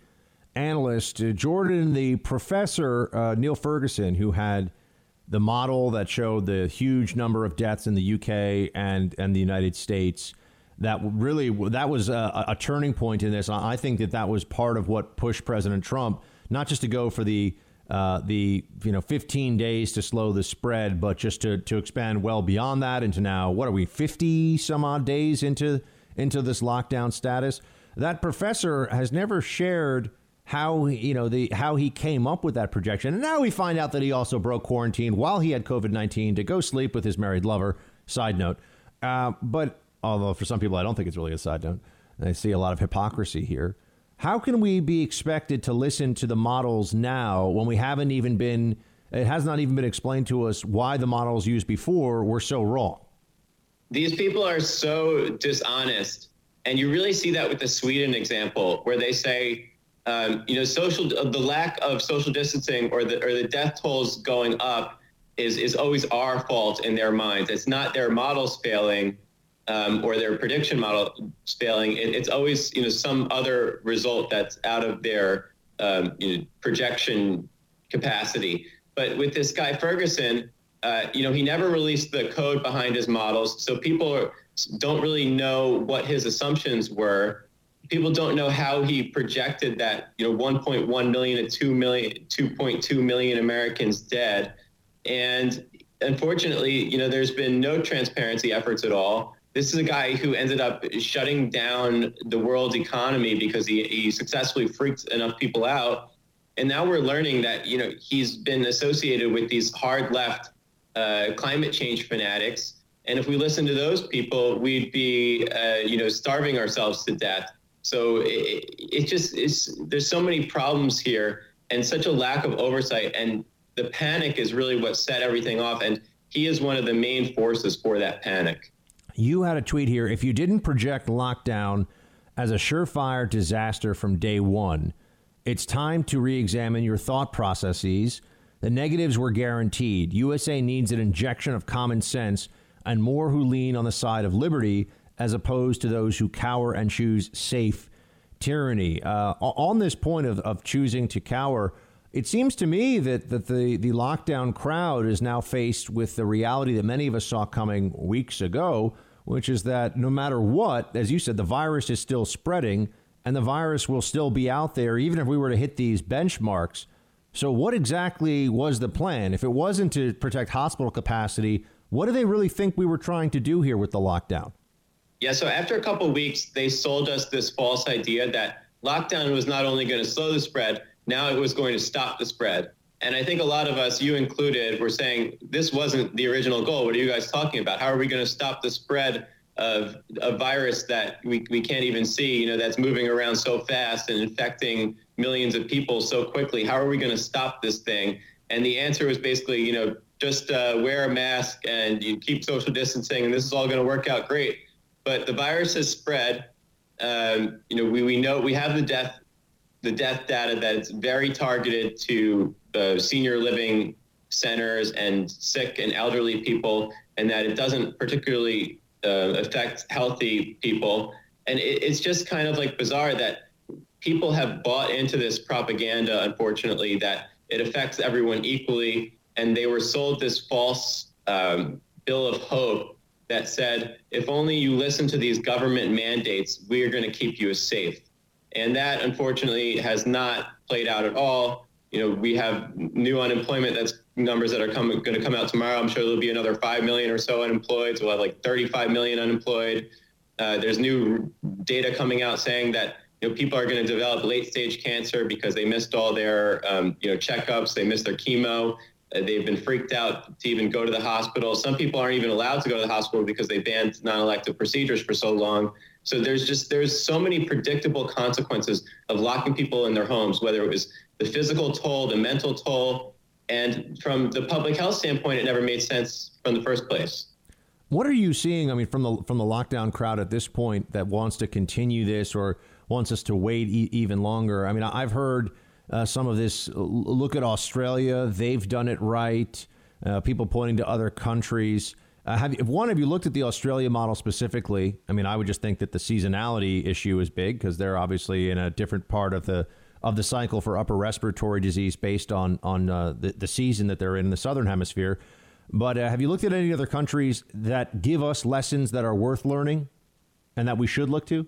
analyst. Uh, Jordan, the professor, uh, Neil Ferguson, who had the model that showed the huge number of deaths in the UK and, and the United States, that really that was a, a turning point in this. I think that that was part of what pushed President Trump not just to go for the uh, the you know 15 days to slow the spread, but just to, to expand well beyond that into now what are we 50 some odd days into into this lockdown status. That professor has never shared how you know the how he came up with that projection, and now we find out that he also broke quarantine while he had COVID 19 to go sleep with his married lover. Side note, uh, but although for some people I don't think it's really a side note, I see a lot of hypocrisy here. How can we be expected to listen to the models now when we haven't even been, it has not even been explained to us why the models used before were so wrong? These people are so dishonest. And you really see that with the Sweden example, where they say, um, you know, social the lack of social distancing or the or the death tolls going up is is always our fault in their minds. It's not their models failing um, or their prediction model is failing, it, it's always you know some other result that's out of their um, you know, projection capacity. But with this guy Ferguson, uh, you know, he never released the code behind his models, so people are, don't really know what his assumptions were. People don't know how he projected that you know 1.1 million to 2 million, 2.2 million Americans dead, and unfortunately, you know, there's been no transparency efforts at all. This is a guy who ended up shutting down the world economy because he, he successfully freaked enough people out. And now we're learning that, you know, he's been associated with these hard left uh, climate change fanatics. And if we listen to those people, we'd be, uh, you know, starving ourselves to death. So it, it just is, there's so many problems here and such a lack of oversight. And the panic is really what set everything off. And he is one of the main forces for that panic. You had a tweet here. If you didn't project lockdown as a surefire disaster from day one, it's time to re examine your thought processes. The negatives were guaranteed. USA needs an injection of common sense and more who lean on the side of liberty as opposed to those who cower and choose safe tyranny. Uh, on this point of, of choosing to cower, it seems to me that, that the, the lockdown crowd is now faced with the reality that many of us saw coming weeks ago, which is that no matter what, as you said, the virus is still spreading and the virus will still be out there even if we were to hit these benchmarks. So, what exactly was the plan? If it wasn't to protect hospital capacity, what do they really think we were trying to do here with the lockdown? Yeah, so after a couple weeks, they sold us this false idea that lockdown was not only going to slow the spread, now it was going to stop the spread. And I think a lot of us, you included, were saying this wasn't the original goal. What are you guys talking about? How are we going to stop the spread of a virus that we, we can't even see, you know, that's moving around so fast and infecting millions of people so quickly? How are we going to stop this thing? And the answer was basically, you know, just uh, wear a mask and you keep social distancing, and this is all going to work out great. But the virus has spread. Um, you know, we, we know we have the death the death data that's very targeted to senior living centers and sick and elderly people, and that it doesn't particularly uh, affect healthy people. And it, it's just kind of like bizarre that people have bought into this propaganda, unfortunately, that it affects everyone equally. And they were sold this false um, bill of hope that said, if only you listen to these government mandates, we are going to keep you safe. And that, unfortunately, has not played out at all. You know, we have new unemployment. That's numbers that are coming going to come out tomorrow. I'm sure there'll be another 5 million or so unemployed. So we'll have like 35 million unemployed. Uh, there's new data coming out saying that you know people are going to develop late stage cancer because they missed all their um, you know checkups, they missed their chemo. Uh, they've been freaked out to even go to the hospital. Some people aren't even allowed to go to the hospital because they banned non-elective procedures for so long. So there's just there's so many predictable consequences of locking people in their homes, whether it was the physical toll, the mental toll, and from the public health standpoint, it never made sense from the first place. What are you seeing? I mean, from the from the lockdown crowd at this point that wants to continue this or wants us to wait e- even longer. I mean, I've heard uh, some of this. Look at Australia; they've done it right. Uh, people pointing to other countries. Uh, have if one of you looked at the Australia model specifically? I mean, I would just think that the seasonality issue is big because they're obviously in a different part of the of the cycle for upper respiratory disease based on on uh, the, the season that they're in, in the southern hemisphere. But uh, have you looked at any other countries that give us lessons that are worth learning and that we should look to?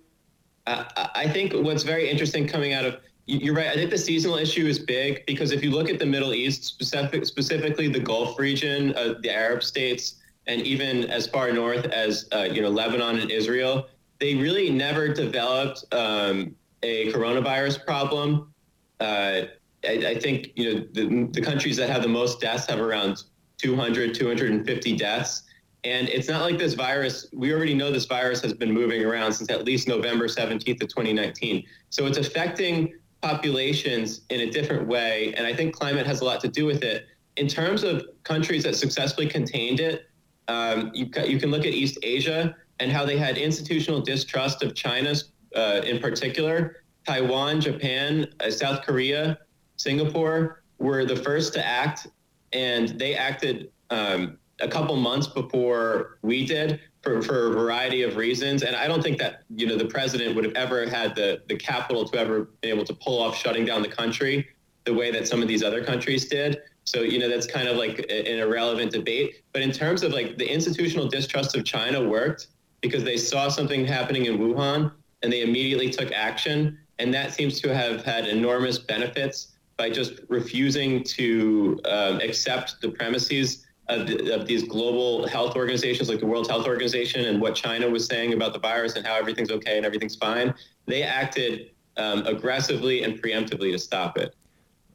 I think what's very interesting coming out of you're right. I think the seasonal issue is big because if you look at the Middle East, specific, specifically the Gulf region, uh, the Arab states, and even as far north as uh, you know Lebanon and Israel, they really never developed um, a coronavirus problem. Uh, I, I, think you know the, the countries that have the most deaths have around 200, 250 deaths. And it's not like this virus, we already know this virus has been moving around since at least November 17th of 2019. So it's affecting populations in a different way. And I think climate has a lot to do with it. In terms of countries that successfully contained it, um, you, you can look at East Asia and how they had institutional distrust of China uh, in particular. Taiwan, Japan, uh, South Korea, Singapore were the first to act, and they acted um, a couple months before we did for, for a variety of reasons. And I don't think that, you know, the president would have ever had the, the capital to ever be able to pull off shutting down the country the way that some of these other countries did. So, you know, that's kind of like an irrelevant debate. But in terms of like the institutional distrust of China worked because they saw something happening in Wuhan and they immediately took action. And that seems to have had enormous benefits by just refusing to um, accept the premises of, of, these global health organizations like the World Health Organization and what China was saying about the virus and how everything's okay and everything's fine, they acted um, aggressively and preemptively to stop it.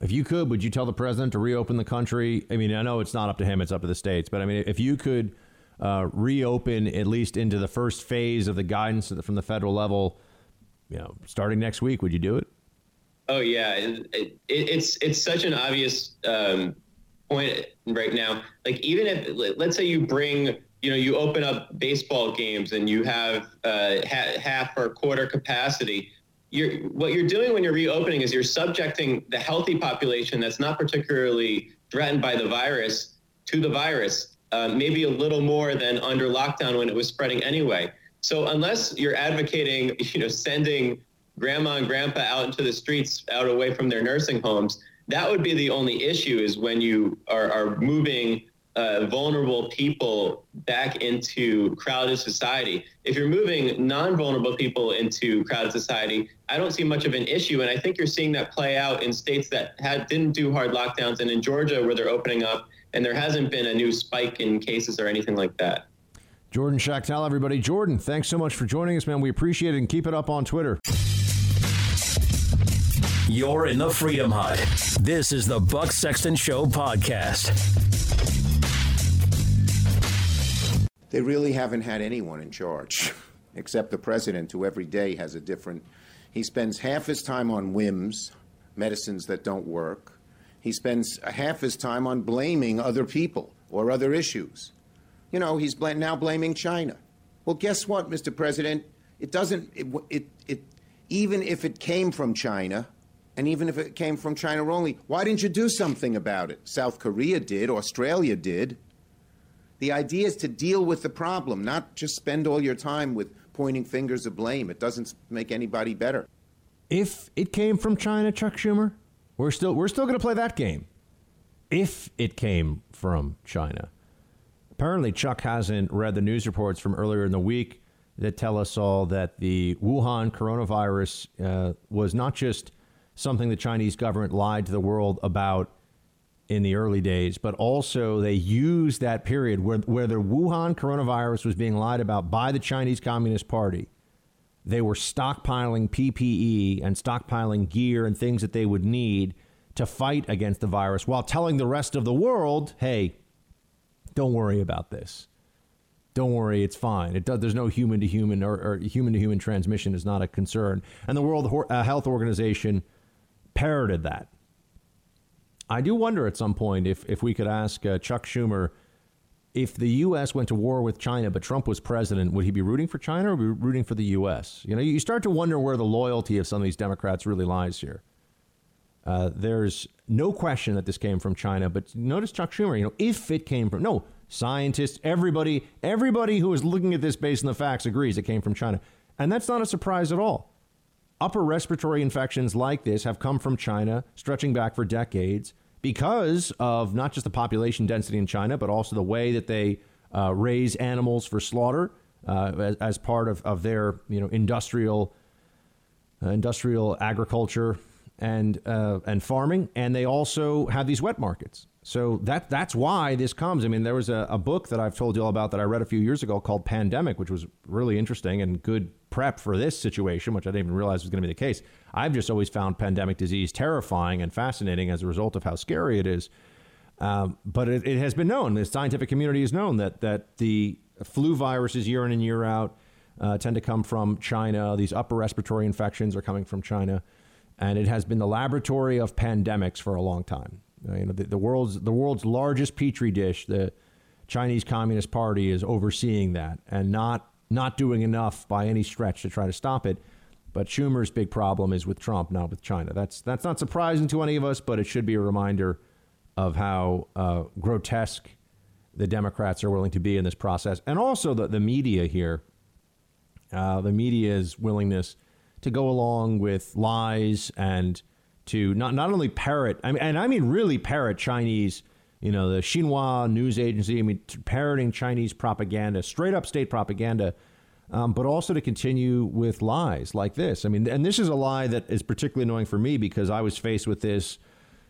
If you could, would you tell the president to reopen the country? I mean, I know it's not up to him; it's up to the states. But I mean, if you could uh, reopen at least into the first phase of the guidance from the federal level, you know, starting next week, would you do it? Oh yeah, it, it, it's it's such an obvious um, point right now. Like even if let's say you bring you know you open up baseball games and you have uh, ha- half or quarter capacity. You're, what you're doing when you're reopening is you're subjecting the healthy population that's not particularly threatened by the virus to the virus, uh, maybe a little more than under lockdown when it was spreading anyway. So unless you're advocating, you know, sending grandma and grandpa out into the streets, out away from their nursing homes, that would be the only issue is when you are, are moving uh, vulnerable people back into crowded society. If you're moving non-vulnerable people into crowded society, I don't see much of an issue, and I think you're seeing that play out in states that had didn't do hard lockdowns, and in Georgia where they're opening up, and there hasn't been a new spike in cases or anything like that. Jordan Schachtel, everybody. Jordan, thanks so much for joining us, man. We appreciate it, and keep it up on Twitter. You're in the Freedom Hut. This is the Buck Sexton Show podcast. They really haven't had anyone in charge except the president, who every day has a different. He spends half his time on whims, medicines that don't work. He spends half his time on blaming other people or other issues. You know, he's bl- now blaming China. Well, guess what, Mr. President? It doesn't. It, it, it even if it came from China, and even if it came from China only, why didn't you do something about it? South Korea did, Australia did. The idea is to deal with the problem, not just spend all your time with pointing fingers of blame. It doesn't make anybody better. If it came from China, Chuck Schumer, we're still we're still going to play that game. If it came from China. Apparently Chuck hasn't read the news reports from earlier in the week that tell us all that the Wuhan coronavirus uh, was not just something the Chinese government lied to the world about in the early days, but also they used that period where, where the Wuhan coronavirus was being lied about by the Chinese Communist Party. They were stockpiling PPE and stockpiling gear and things that they would need to fight against the virus while telling the rest of the world, hey, don't worry about this. Don't worry, it's fine. It does, there's no human to human or, human to human transmission is not a concern. And the World uh, Health Organization parroted that. I do wonder at some point if, if we could ask uh, Chuck Schumer if the U.S. went to war with China, but Trump was president, would he be rooting for China or be rooting for the U.S.? You know, you start to wonder where the loyalty of some of these Democrats really lies here. Uh, there's no question that this came from China, but notice Chuck Schumer. You know, if it came from no scientists, everybody, everybody who is looking at this based on the facts agrees it came from China, and that's not a surprise at all. Upper respiratory infections like this have come from China, stretching back for decades because of not just the population density in China, but also the way that they uh, raise animals for slaughter uh, as, as, part of, of their you know industrial uh, industrial agriculture and uh, and farming, and they also have these wet markets. So that that's why this comes. I mean, there was a, a book that I've told you all about that I read a few years ago called Pandemic, which was really interesting and good prep for this situation, which I didn't even realize was going to be the case. I've just always found pandemic disease terrifying and fascinating as a result of how scary it is. Um, but it, it, has been known, the scientific community has known that that the flu viruses year in and year out uh, tend to come from China. These upper respiratory infections are coming from China, and it has been the laboratory of pandemics for a long time. Uh, you know, the, the world's the world's largest petri dish, the Chinese Communist Party, is overseeing that and not not doing enough by any stretch to try to stop it. But Schumer's big problem is with Trump, not with China. That's that's not surprising to any of us, but it should be a reminder of how uh, grotesque the Democrats are willing to be in this process, and also the the media here, uh, the media's willingness to go along with lies and to not not only parrot, I mean, and I mean really parrot Chinese. You know, the Xinhua news agency, I mean, parroting Chinese propaganda, straight up state propaganda um, but also to continue with lies like this. I mean, and this is a lie that is particularly annoying for me because I was faced with this.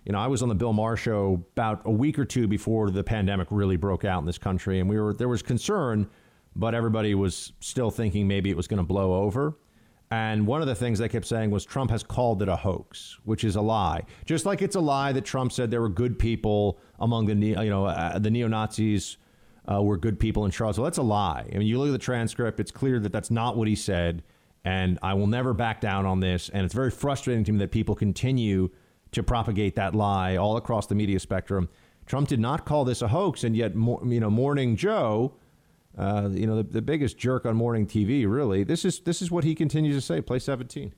You know, I was on the Bill Maher show about a week or two before the pandemic really broke out in this country, and we were there was concern, but everybody was still thinking maybe it was going to blow over. And one of the things they kept saying was Trump has called it a hoax, which is a lie. Just like it's a lie that Trump said there were good people among the you know uh, the neo Nazis uh, were good people in Charlottesville. That's a lie. I mean, you look at the transcript, it's clear that that's not what he said. And I will never back down on this. And it's very frustrating to me that people continue to propagate that lie all across the media spectrum. Trump did not call this a hoax, and yet, you know, Morning Joe, uh, you know, the, the biggest jerk on morning TV, really. This is this is what he continues to say. Play 17.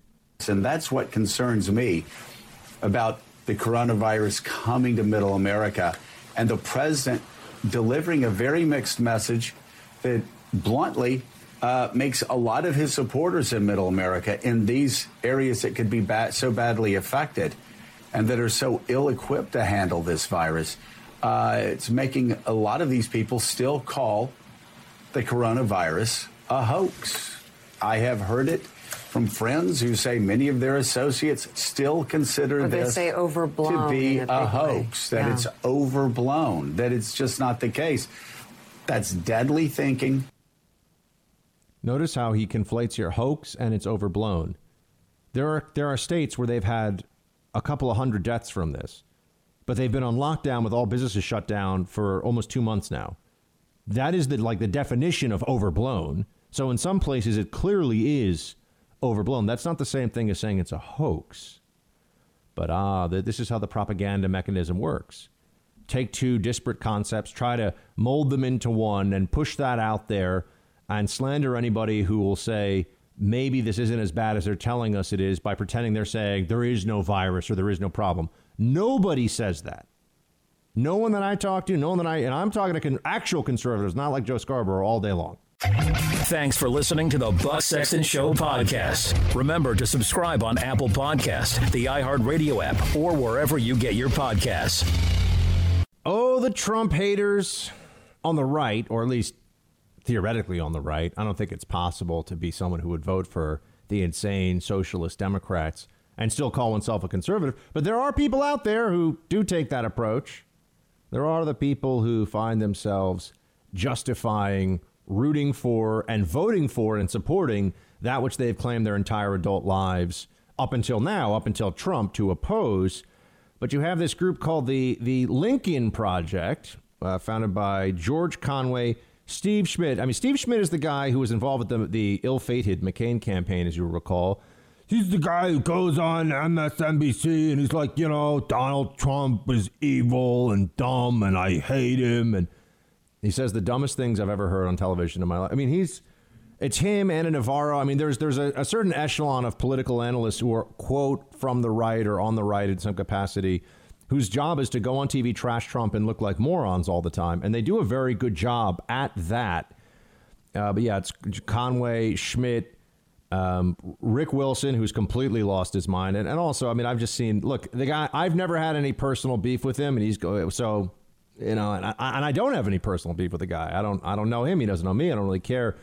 And that's what concerns me about the coronavirus coming to Middle America, and the president delivering a very mixed message that bluntly uh, makes a lot of his supporters in Middle America in these areas that could be bad, so badly affected and that are so ill equipped to handle this virus. Uh, it's making a lot of these people still call the coronavirus a hoax. I have heard it from friends who say many of their associates still consider this say overblown to be a, a hoax, way. that yeah. it's overblown, that it's just not the case. That's deadly thinking. Notice how he conflates your hoax and it's overblown. There are there are states where they've had a couple of hundred deaths from this, but they've been on lockdown with all businesses shut down for almost two months now. That is the like the definition of overblown. So in some places it clearly is overblown. That's not the same thing as saying it's a hoax. But ah, this is how the propaganda mechanism works. Take two disparate concepts, try to mold them into one, and push that out there and slander anybody who will say, maybe this isn't as bad as they're telling us it is by pretending they're saying there is no virus or there is no problem. Nobody says that. No one that I talk to, no one that I, and I'm talking to con- actual conservatives, not like Joe Scarborough all day long. Thanks for listening to the Buck Sexton Show podcast. Remember to subscribe on Apple Podcast, the iHeartRadio app, or wherever you get your podcasts. Oh, the Trump haters on the right, or at least theoretically on the right. I don't think it's possible to be someone who would vote for the insane socialist Democrats and still call oneself a conservative. But there are people out there who do take that approach. There are the people who find themselves justifying rooting for and voting for and supporting that which they've claimed their entire adult lives up until now, up until Trump, to oppose. But you have this group called the the Lincoln Project, uh, founded by George Conway, Steve Schmidt. I mean, Steve Schmidt is the guy who was involved with the, the ill-fated McCain campaign, as you recall. He's the guy who goes on MSNBC and he's like, you know, Donald Trump is evil and dumb and I hate him. And he says the dumbest things I've ever heard on television in my life. I mean, he's it's him, Ana Navarro. I mean, there's there's a, a, certain echelon of political analysts who are quote from the right or on the right in some capacity, whose job is to go on TV, trash Trump, and look like morons all the time, and they do a very good job at that. Uh, but yeah, it's Conway, Schmidt, um, Rick Wilson, who's completely lost his mind, and, and also, I mean, I've just seen. Look, the guy. I've never had any personal beef with him, and he's go so. You know, and I, and I don't have any personal beef with the guy. I don't. I don't know him. He doesn't know me. I don't really care.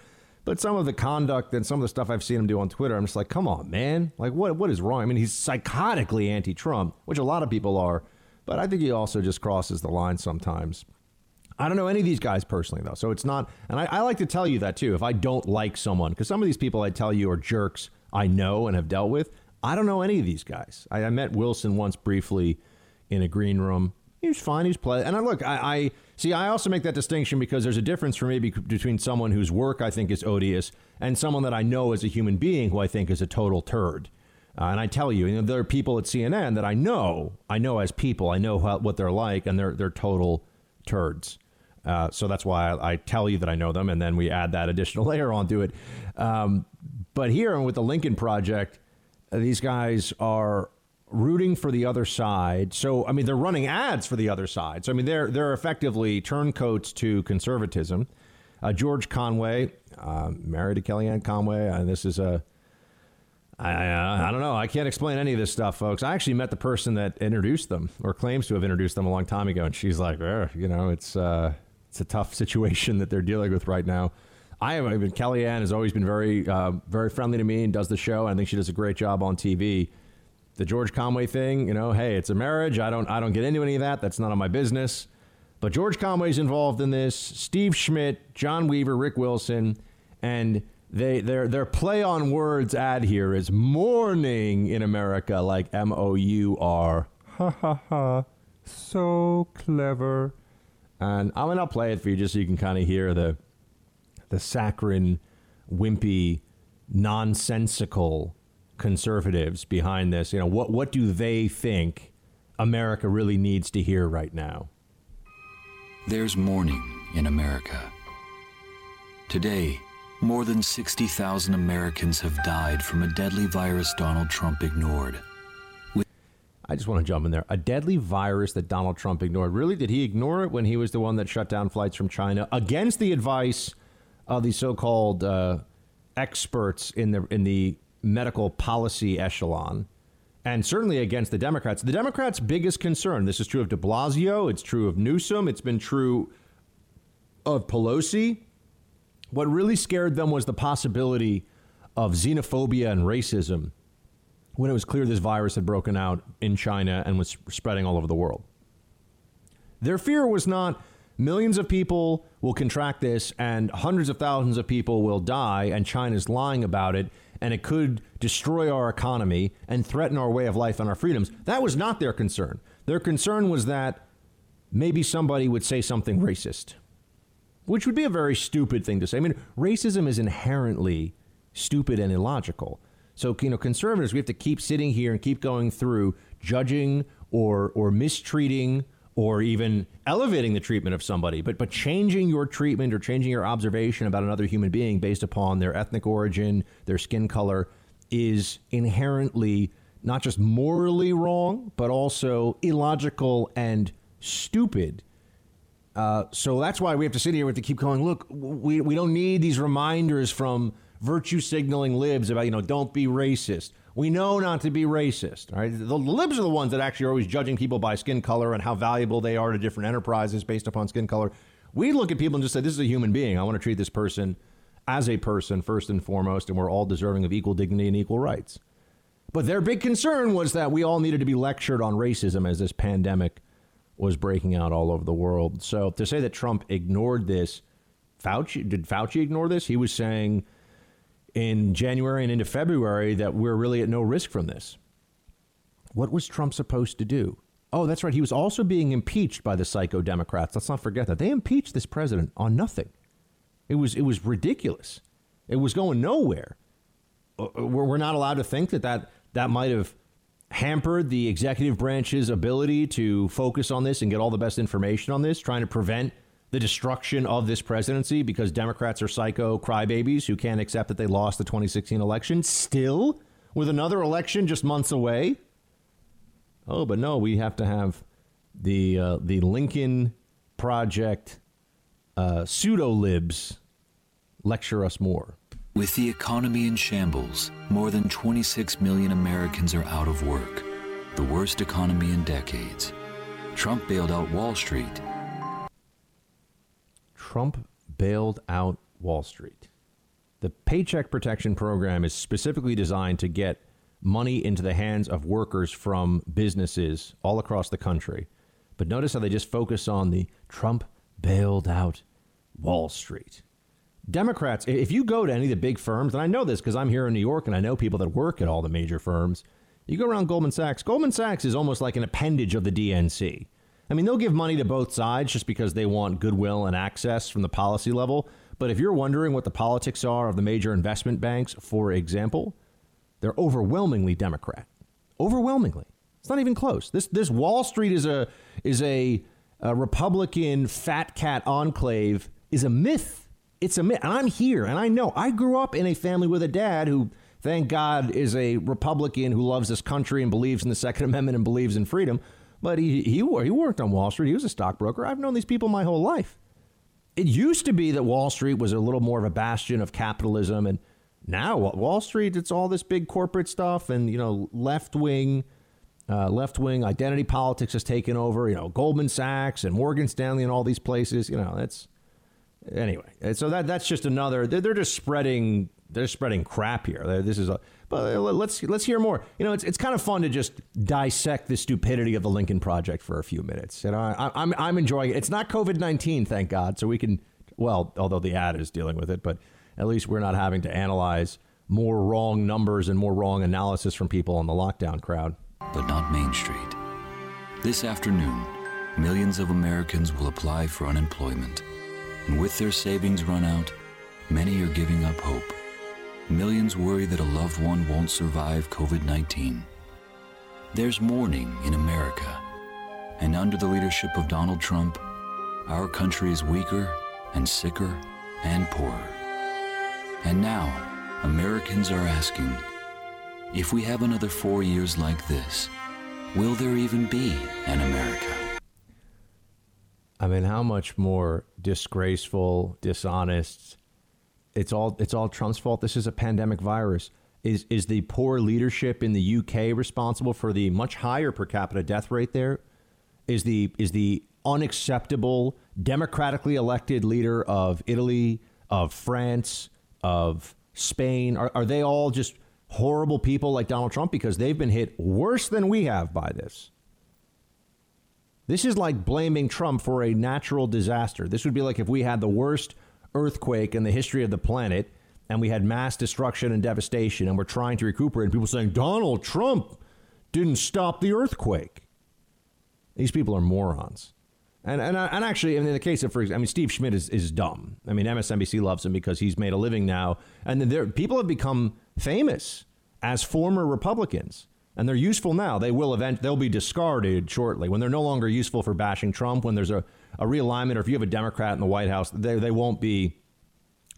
But some of the conduct and some of the stuff I've seen him do on Twitter, I'm just like, come on, man. Like, what what is wrong? I mean, he's psychotically anti-Trump, which a lot of people are, but I think he also just crosses the line sometimes. I don't know any of these guys personally, though, so it's not. And I, I like to tell you that too. If I don't like someone, because some of these people I tell you are jerks I know and have dealt with. I don't know any of these guys. I, I met Wilson once briefly in a green room. He was fine. He's play. And I look, I, I see. I also make that distinction because there's a difference for me between someone whose work I think is odious and someone that I know as a human being who I think is a total turd. Uh, and I tell you, you know, there are people at CNN that I know, I know as people, I know how, what they're like, and they're they're total turds. Uh, so that's why I, I, tell you that I know them, and then we add that additional layer onto it. Um, but here with the Lincoln Project, these guys are rooting for the other side. So I mean, they're running ads for the other side. So I mean, they're they're effectively turncoats to conservatism. Uh, George Conway, uh, married to Kellyanne Conway, and this is a. I, I, don't know. I can't explain any of this stuff, folks. I actually met the person that introduced them, or claims to have introduced them a long time ago, and she's like, you know, it's uh, it's a tough situation that they're dealing with right now. I have even Kellyanne has always been very uh, very friendly to me and does the show. I think she does a great job on TV the George Conway thing, you know, hey, it's a marriage. I don't I don't get into any of that. That's none of my business. But George Conway's involved in this. Steve Schmidt, John Weaver, Rick Wilson, and they their their play on words ad here is mourning in America, like M O U R. Ha ha ha. So clever. And I'm gonna play it for you just so you can kind of hear the the saccharine, wimpy, nonsensical conservatives behind this. You know, what what do they think America really needs to hear right now? There's mourning in America. Today, more than 60,000 Americans have died from a deadly virus Donald Trump ignored. I just want to jump in there. A deadly virus that Donald Trump ignored. Really? Did he ignore it when he was the one that shut down flights from China against the advice of the so called uh, experts in the, in the medical policy echelon, and certainly against the Democrats. The Democrats' biggest concern this is true of de Blasio, it's true of Newsom, it's been true of Pelosi. What really scared them was the possibility of xenophobia and racism when it was clear this virus had broken out in China and was spreading all over the world. Their fear was not millions of people will contract this and hundreds of thousands of people will die, and China's lying about it and it could destroy our economy and threaten our way of life and our freedoms. That was not their concern. Their concern was that maybe somebody would say something racist, which would be a very stupid thing to say. I mean, racism is inherently stupid and illogical. So, you know, conservatives, we have to keep sitting here and keep going through judging or or mistreating or even elevating the treatment of somebody, but but changing your treatment or changing your observation about another human being based upon their ethnic origin, their skin color, is inherently not just morally wrong, but also illogical and stupid. Uh, so that's why we have to sit here with to keep going. Look, we, we don't need these reminders from virtue signaling libs about you know don't be racist. We know not to be racist. All right, the, libs are the ones that actually are always judging people by skin color and how valuable they are to different enterprises based upon skin color. We look at people and just say, this is a human being. I want to treat this person as a person first and foremost, and we're all deserving of equal dignity and equal rights. But their big concern was that we all needed to be lectured on racism as this pandemic was breaking out all over the world. So to say that Trump ignored this, Fauci did Fauci ignore this? He was saying in January and into February that we're really at no risk from this. What was Trump supposed to do? Oh, that's right. He was also being impeached by the psycho Democrats. Let's not forget that. They impeached this president on nothing. It was it was ridiculous. It was going nowhere. Uh, uh, we're not allowed to think that that, that might have hampered the executive branch's ability to focus on this and get all the best information on this, trying to prevent the destruction of this presidency because Democrats are psycho crybabies who can't accept that they lost the 2016 election. Still, with another election just months away. Oh, but no, we have to have the uh, the Lincoln Project uh, pseudo libs lecture us more. With the economy in shambles, more than 26 million Americans are out of work, the worst economy in decades. Trump bailed out Wall Street. Trump bailed out Wall Street. The Paycheck Protection Program is specifically designed to get money into the hands of workers from businesses all across the country. But notice how they just focus on the Trump bailed out Wall Street. Democrats, if you go to any of the big firms, and I know this because I'm here in New York and I know people that work at all the major firms, you go around Goldman Sachs. Goldman Sachs is almost like an appendage of the DNC. I mean, they'll give money to both sides just because they want goodwill and access from the policy level. But if you're wondering what the politics are of the major investment banks, for example, they're overwhelmingly Democrat. Overwhelmingly. It's not even close. This this Wall Street is a is a, a Republican fat cat enclave is a myth it's a myth. And I'm here, and I know I grew up in a family with a dad who, thank God, is a Republican who loves this country and believes in the Second Amendment and believes in freedom. But he, he, he worked on Wall Street. He was a stockbroker. I've known these people my whole life. It used to be that Wall Street was a little more of a bastion of capitalism. And now Wall Street, it's all this big corporate stuff and, you know, left wing. Uh, left wing identity politics has taken over, you know, Goldman Sachs and Morgan Stanley and all these places. You know, that's Anyway, so that that's just another. They're, they're just spreading. They're spreading crap here. This is a. But uh, let's let's hear more. You know, it's it's kind of fun to just dissect the stupidity of the Lincoln Project for a few minutes. And I, I'm I'm enjoying it. It's not COVID nineteen, thank God. So we can. Well, although the ad is dealing with it, but at least we're not having to analyze more wrong numbers and more wrong analysis from people in the lockdown crowd. But not Main Street. This afternoon, millions of Americans will apply for unemployment. And with their savings run out, many are giving up hope. Millions worry that a loved one won't survive COVID 19. There's mourning in America. And under the leadership of Donald Trump, our country is weaker and sicker and poorer. And now, Americans are asking if we have another four years like this, will there even be an America? I mean, how much more disgraceful, dishonest? It's all it's all Trump's fault. This is a pandemic virus. Is is the poor leadership in the UK responsible for the much higher per capita death rate there? Is the is the unacceptable democratically elected leader of Italy, of France, of Spain are, are they all just horrible people like Donald Trump because they've been hit worse than we have by this? This is like blaming Trump for a natural disaster. This would be like if we had the worst earthquake in the history of the planet and we had mass destruction and devastation and we're trying to recuperate and people saying Donald Trump didn't stop the earthquake. These people are morons. And, and, and actually, in the case of, for example, I mean, Steve Schmidt is, is dumb. I mean, MSNBC loves him because he's made a living now. And there, people have become famous as former Republicans and they're useful now. They will event they'll be discarded shortly when they're no longer useful for bashing Trump. When there's a, a realignment, or if you have a Democrat in the White House, they they won't be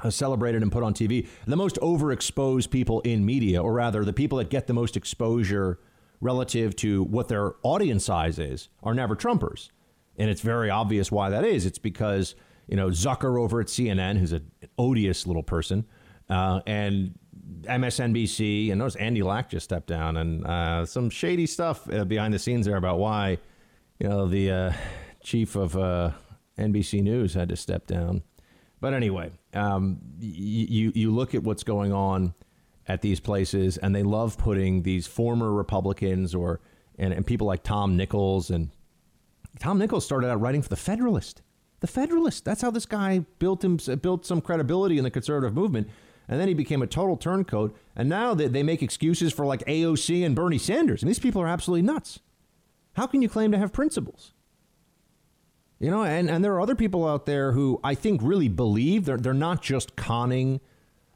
uh, celebrated and put on TV. The most overexposed people in media, or rather, the people that get the most exposure relative to what their audience size is, are never Trumpers, and it's very obvious why that is. It's because you know Zucker over at CNN, who's an odious little person, uh, and MSNBC, and notice Andy Lack just stepped down, and uh, some shady stuff uh, behind the scenes there about why, you know, the uh, chief of uh, NBC News had to step down. But anyway, um, you you look at what's going on at these places, and they love putting these former Republicans or and, and people like Tom Nichols and Tom Nichols started out writing for the Federalist. The Federalist. That's how this guy built him built some credibility in the conservative movement. And then he became a total turncoat. And now they, they make excuses for like AOC and Bernie Sanders. And these people are absolutely nuts. How can you claim to have principles? You know, and, and there are other people out there who I think really believe they're, they're not just conning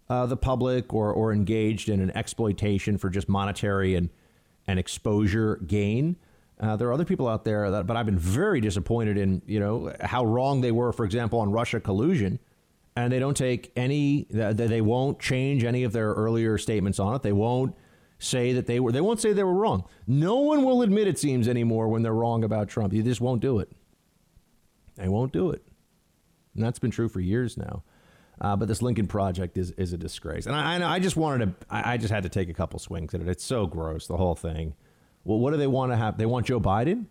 uh, the public or, or engaged in an exploitation for just monetary and, and exposure gain. Uh, there are other people out there that, but I've been very disappointed in, you know, how wrong they were, for example, on Russia collusion. And they don't take any, they won't change any of their earlier statements on it. They won't say that they were, they won't say they were wrong. No one will admit, it seems, anymore when they're wrong about Trump. You just won't do it. They won't do it. And that's been true for years now. Uh, but this Lincoln Project is, is a disgrace. And I, I just wanted to, I just had to take a couple swings at it. It's so gross, the whole thing. Well, what do they want to have? They want Joe Biden.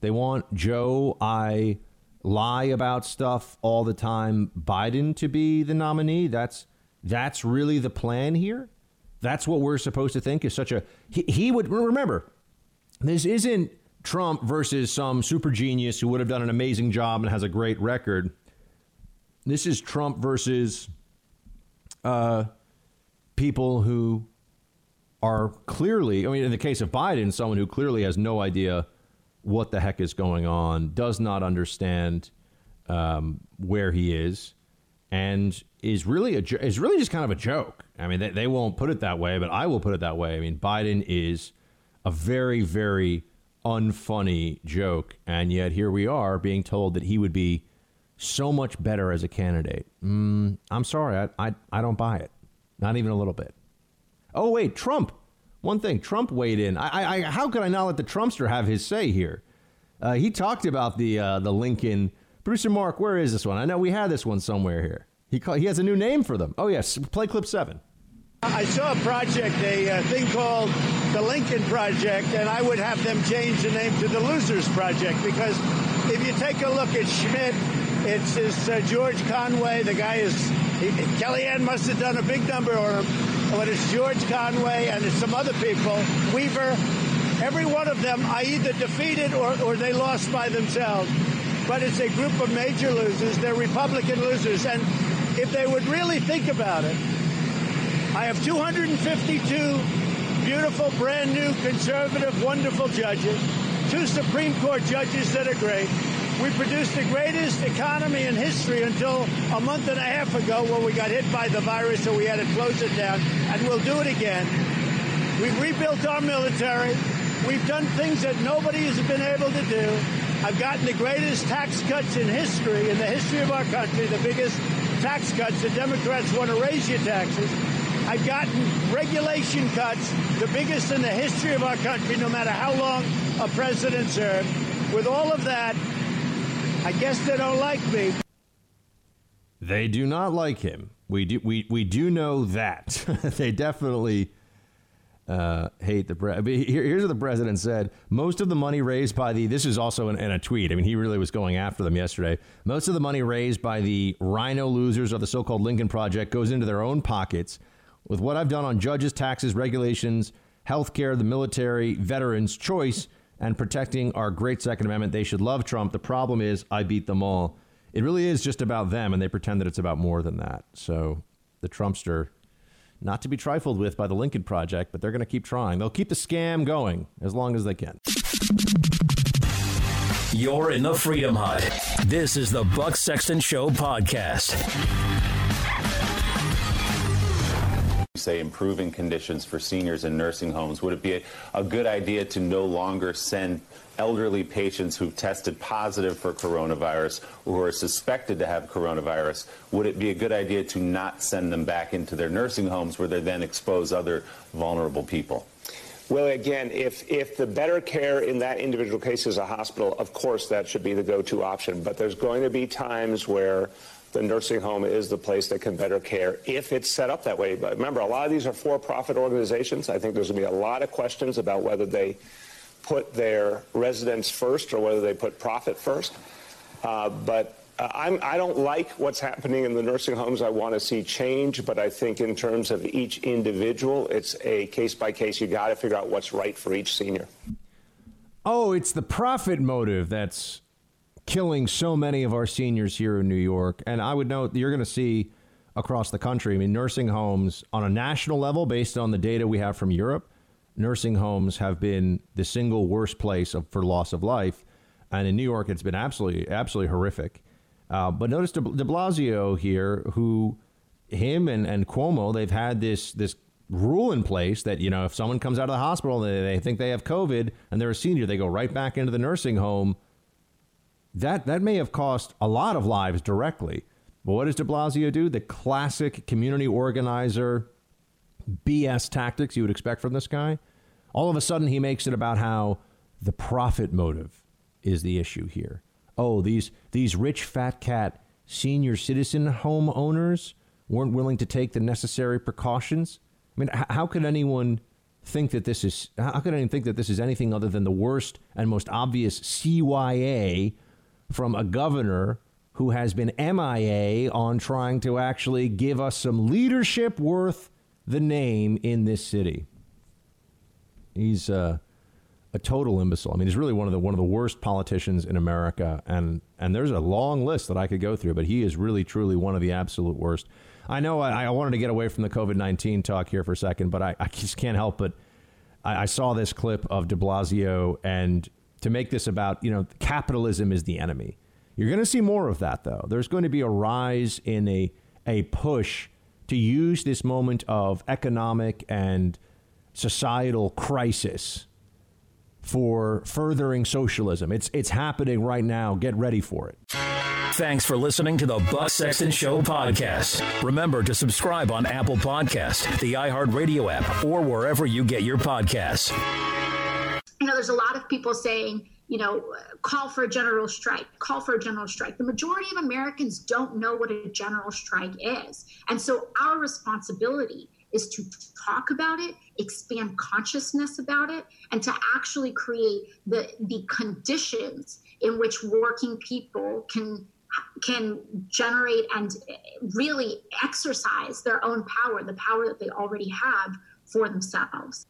They want Joe I lie about stuff all the time. Biden to be the nominee. That's that's really the plan here. That's what we're supposed to think is such a he, he would remember. This isn't Trump versus some super genius who would have done an amazing job and has a great record. This is Trump versus uh, people who are clearly, I mean, in the case of Biden, someone who clearly has no idea what the heck is going on, does not understand um, where he is, and is really a is really just kind of a joke. I mean, they, they won't put it that way, but I will put it that way. I mean, Biden is a very, very unfunny joke, and yet here we are being told that he would be so much better as a candidate. Mm, I'm sorry, I, I I don't buy it, not even a little bit. Oh, wait, Trump. One thing, Trump weighed in. I, I, how could I not let the Trumpster have his say here? Uh, he talked about the uh, the Lincoln. Producer Mark, where is this one? I know we had this one somewhere here. He call, he has a new name for them. Oh yes, play clip seven. I saw a project, a uh, thing called the Lincoln Project, and I would have them change the name to the Losers Project because if you take a look at Schmidt, it's, it's uh, George Conway. The guy is he, Kellyanne must have done a big number on him but it's George Conway and it's some other people, Weaver. Every one of them I either defeated or, or they lost by themselves. But it's a group of major losers. They're Republican losers. And if they would really think about it, I have 252 beautiful, brand new, conservative, wonderful judges, two Supreme Court judges that are great. We produced the greatest economy in history until a month and a half ago when we got hit by the virus, so we had to close it down, and we'll do it again. We've rebuilt our military. We've done things that nobody has been able to do. I've gotten the greatest tax cuts in history, in the history of our country, the biggest tax cuts. The Democrats want to raise your taxes. I've gotten regulation cuts, the biggest in the history of our country, no matter how long a president served. With all of that, I guess they don't like me. They do not like him. We do we we do know that. they definitely uh, hate the president. Here, here's what the president said: Most of the money raised by the this is also in, in, a tweet. I mean, he really was going after them yesterday. Most of the money raised by the RINO losers of the so-called Lincoln Project goes into their own pockets. With what I've done on judges, taxes, regulations, healthcare, the military, veterans, choice and protecting our great Second Amendment. They should love Trump. The problem is, I beat them all. It really is just about them, and they pretend that it's about more than that. So the Trumpster, not to be trifled with by the Lincoln Project, but they're going to keep trying. They'll keep the scam going as long as they can. You're in the Freedom Hut. This is the Buck Sexton Show podcast. Say improving conditions for seniors in nursing homes, would it be a, a good idea to no longer send elderly patients who've tested positive for coronavirus or who are suspected to have coronavirus, would it be a good idea to not send them back into their nursing homes where they then expose other vulnerable people? Well, again, if, if the better care in that individual case is a hospital, of course that should be the go-to option. But there's going to be times where the nursing home is the place that can better care if it's set up that way. But remember, a lot of these are for-profit organizations. I think there's going to be a lot of questions about whether they put their residents first or whether they put profit first. Uh, but uh, I'm, I don't like what's happening in the nursing homes. I want to see change, but I think in terms of each individual, it's a case by case. You got to figure out what's right for each senior. Oh, it's the profit motive that's killing so many of our seniors here in New York. And I would note you're going to see across the country. I mean, nursing homes on a national level, based on the data we have from Europe, nursing homes have been the single worst place of, for loss of life. And in New York, it's been absolutely, absolutely horrific. Uh, but notice de, de Blasio here, who him and, and Cuomo, they've had this this rule in place that you know if someone comes out of the hospital and they, they think they have COVID and they're a senior, they go right back into the nursing home. That that may have cost a lot of lives directly. But what does De Blasio do? The classic community organizer BS tactics you would expect from this guy. All of a sudden, he makes it about how the profit motive is the issue here. Oh, these these rich fat cat senior citizen home owners weren't willing to take the necessary precautions. I mean, h- how could anyone think that this is how could anyone think that this is anything other than the worst and most obvious CYA from a governor who has been MIA on trying to actually give us some leadership worth the name in this city. He's uh, a total imbecile. I mean, he's really one of the one of the worst politicians in America, and and there's a long list that I could go through, but he is really truly one of the absolute worst. I know I, I wanted to get away from the COVID nineteen talk here for a second, but I, I just can't help but I, I saw this clip of De Blasio, and to make this about you know capitalism is the enemy. You're going to see more of that, though. There's going to be a rise in a a push to use this moment of economic and societal crisis for furthering socialism. It's it's happening right now. Get ready for it. Thanks for listening to the Buck Sexton Show podcast. Remember to subscribe on Apple Podcast, the iHeartRadio app, or wherever you get your podcasts. You know, there's a lot of people saying, you know, call for a general strike, call for a general strike. The majority of Americans don't know what a general strike is. And so our responsibility is to talk about it, expand consciousness about it, and to actually create the the conditions in which working people can can generate and really exercise their own power, the power that they already have for themselves.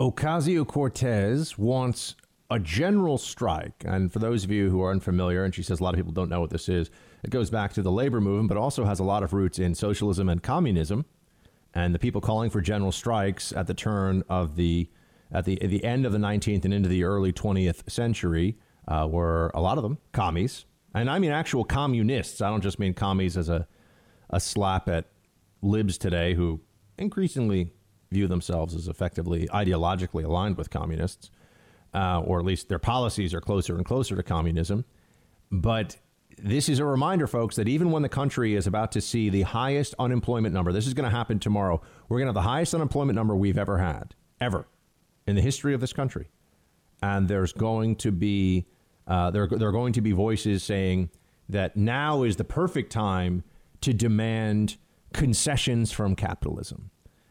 Ocasio Cortez wants a general strike. And for those of you who are unfamiliar, and she says a lot of people don't know what this is, it goes back to the labor movement, but also has a lot of roots in socialism and communism. And the people calling for general strikes at the turn of the at the at the end of the 19th and into the early 20th century uh, were a lot of them commies, and I mean actual communists. I don't just mean commies as a a slap at libs today who increasingly view themselves as effectively ideologically aligned with communists, uh, or at least their policies are closer and closer to communism. But this is a reminder, folks, that even when the country is about to see the highest unemployment number, this is going to happen tomorrow. We're going to have the highest unemployment number we've ever had, ever, in the history of this country. And there's going to be uh, there, there are going to be voices saying that now is the perfect time to demand concessions from capitalism.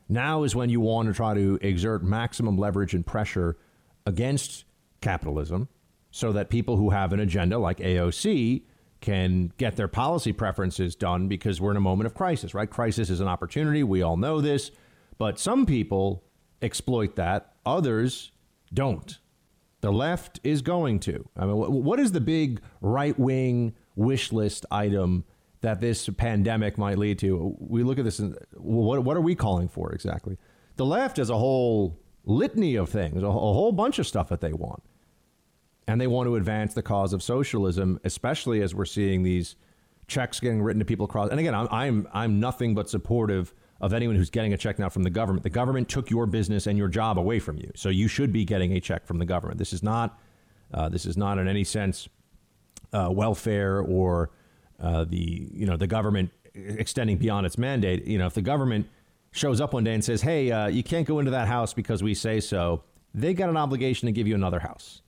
Now is when you want to try to exert maximum leverage and pressure against capitalism so that people who have an agenda like AOC can get their policy preferences done because we're in a moment of crisis, right? Crisis is an opportunity. We all know this. But some people exploit that, others don't. The left is going to. I mean, what is the big right wing wish list item that this pandemic might lead to? We look at this and what, what are we calling for exactly? The left has a whole litany of things, a, a whole bunch of stuff that they want. And they want to advance the cause of socialism, especially as we're seeing these checks getting written to people across. And again, I'm, I'm, I'm nothing but supportive of anyone who's getting a check now from the government. The government took your business and your job away from you, so you should be getting a check from the government. This is not uh, this is not in any sense uh, welfare or uh, the you know the government extending beyond its mandate. You know, if the government shows up one day and says, "Hey, uh, you can't go into that house because we say so," they got an obligation to give you another house.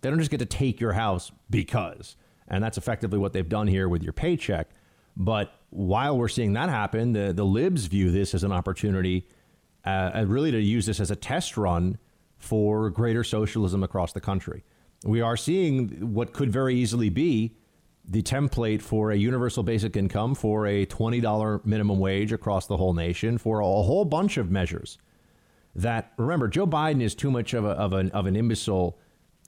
They don't just get to take your house because, and that's effectively what they've done here with your paycheck. But while we're seeing that happen, the, the libs view this as an opportunity, uh, really to use this as a test run for greater socialism across the country. We are seeing what could very easily be the template for a universal basic income, for a $20 minimum wage across the whole nation, for a whole bunch of measures. That remember, Joe Biden is too much of, a, of, an, of an imbecile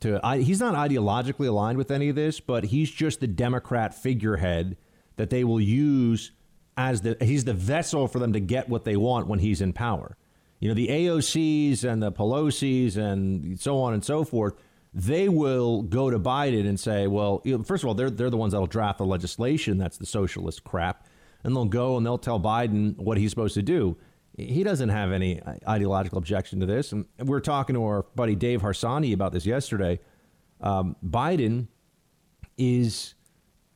to. I, he's not ideologically aligned with any of this, but he's just the Democrat figurehead that they will use as the. He's the vessel for them to get what they want when he's in power. You know, the AOCs and the Pelosi's and so on and so forth they will go to Biden and say, well, first of all, they're, they're the ones that'll draft the legislation. That's the socialist crap. And they'll go and they'll tell Biden what he's supposed to do. He doesn't have any ideological objection to this. And we are talking to our buddy Dave Harsanyi about this yesterday. Um, Biden is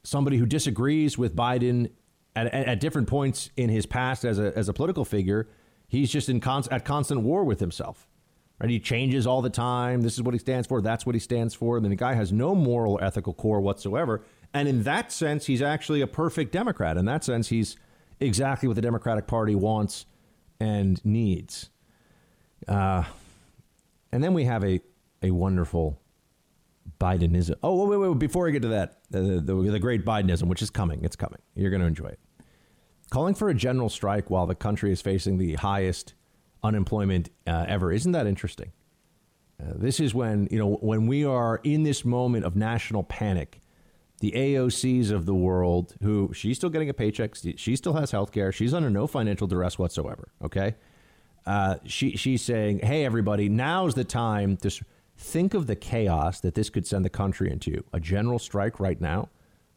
somebody who disagrees with Biden at, at, at, different points in his past as a, as a political figure. He's just in at constant war with himself. Right? He changes all the time. This is what he stands for. That's what he stands for. And then the guy has no moral or ethical core whatsoever. And in that sense, he's actually a perfect Democrat. In that sense, he's exactly what the Democratic Party wants and needs. Uh, and then we have a, a wonderful Bidenism. Oh, wait, wait, wait. Before we get to that, the, the, the great Bidenism, which is coming, it's coming. You're going to enjoy it. Calling for a general strike while the country is facing the highest unemployment uh, ever. Isn't that interesting? Uh, this is when you know when we are in this moment of national panic. The AOCs of the world, who she's still getting a paycheck, she still has health care, she's under no financial duress whatsoever. Okay, uh, she she's saying, "Hey, everybody, now's the time to think of the chaos that this could send the country into. A general strike right now.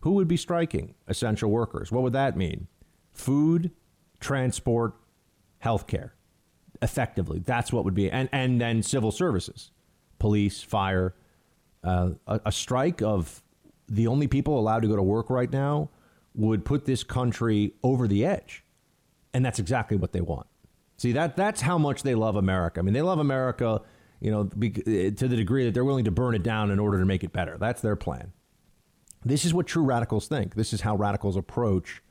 Who would be striking? Essential workers. What would that mean? Food, transport, health care effectively. That's what would be, and and then civil services, police, fire, uh, a, a strike of the only people allowed to go to work right now would put this country over the edge, and that's exactly what they want. See that that's how much they love America. I mean, they love America, you know, to the degree that they're willing to burn it down in order to make it better. That's their plan. This is what true radicals think. This is how radicals approach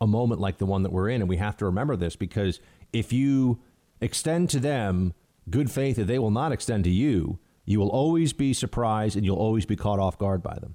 a moment like the one that we're in, and we have to remember this because if you extend to them good faith that they will not extend to you, you will always be surprised and you'll always be caught off guard by them.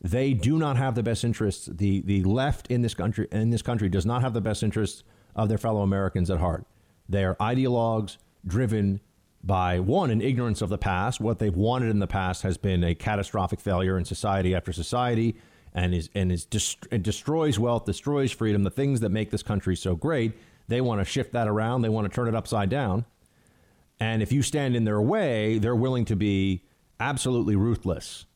They do not have the best interests. The the left in this country in this country does not have the best interests of their fellow Americans at heart. They are ideologues driven by one an ignorance of the past. What they've wanted in the past has been a catastrophic failure in society after society, and is and is dest- and destroys wealth, destroys freedom, the things that make this country so great. They want to shift that around. They want to turn it upside down. And if you stand in their way, they're willing to be absolutely ruthless.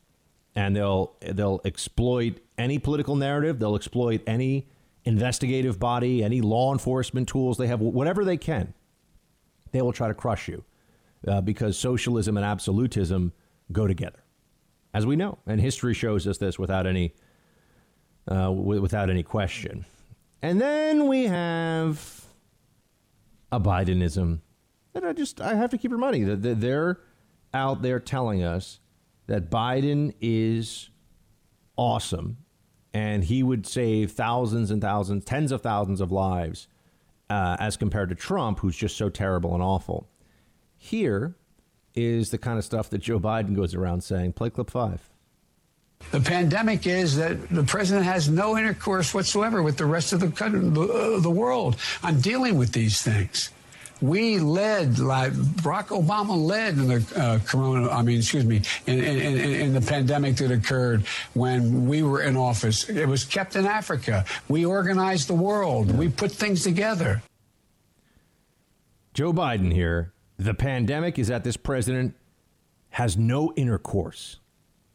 And they'll they'll exploit any political narrative, they'll exploit any investigative body, any law enforcement tools they have, whatever they can. They will try to crush you uh, because socialism and absolutism go together, as we know, and history shows us this without any uh, without any question. And then we have a Bidenism that I just I have to keep reminding you that they're out there telling us that Biden is awesome and he would save thousands and thousands, tens of thousands of lives uh, as compared to Trump, who's just so terrible and awful. Here is the kind of stuff that Joe Biden goes around saying. Play clip five. The pandemic is that the president has no intercourse whatsoever with the rest of the country, uh, the world on dealing with these things. We led, like Barack Obama led in the uh, corona. I mean, excuse me, in, in, in, in, the pandemic that occurred when we were in office. It was kept in Africa. We organized the world. We put things together. Joe Biden here. The pandemic is that this president has no intercourse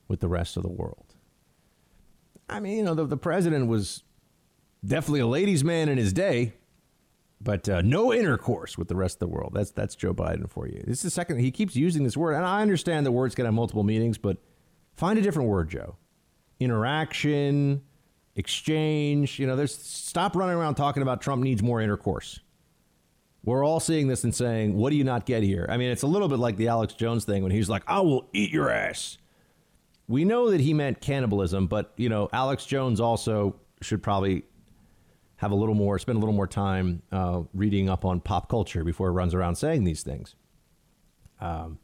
with the rest of the world. I mean, you know, the, the president was definitely a ladies' man in his day, but uh, no intercourse with the rest of the world. That's that's Joe Biden for you. This is the second he keeps using this word, and I understand the words can have multiple meanings, but find a different word, Joe. Interaction, exchange. You know, there's stop running around talking about Trump needs more intercourse. We're all seeing this and saying, "What do you not get here?" I mean, it's a little bit like the Alex Jones thing when he's like, "I will eat your ass." We know that he meant cannibalism, but you know, Alex Jones also should probably have a little more, spend a little more time uh, reading up on pop culture before he runs around saying these things. Um,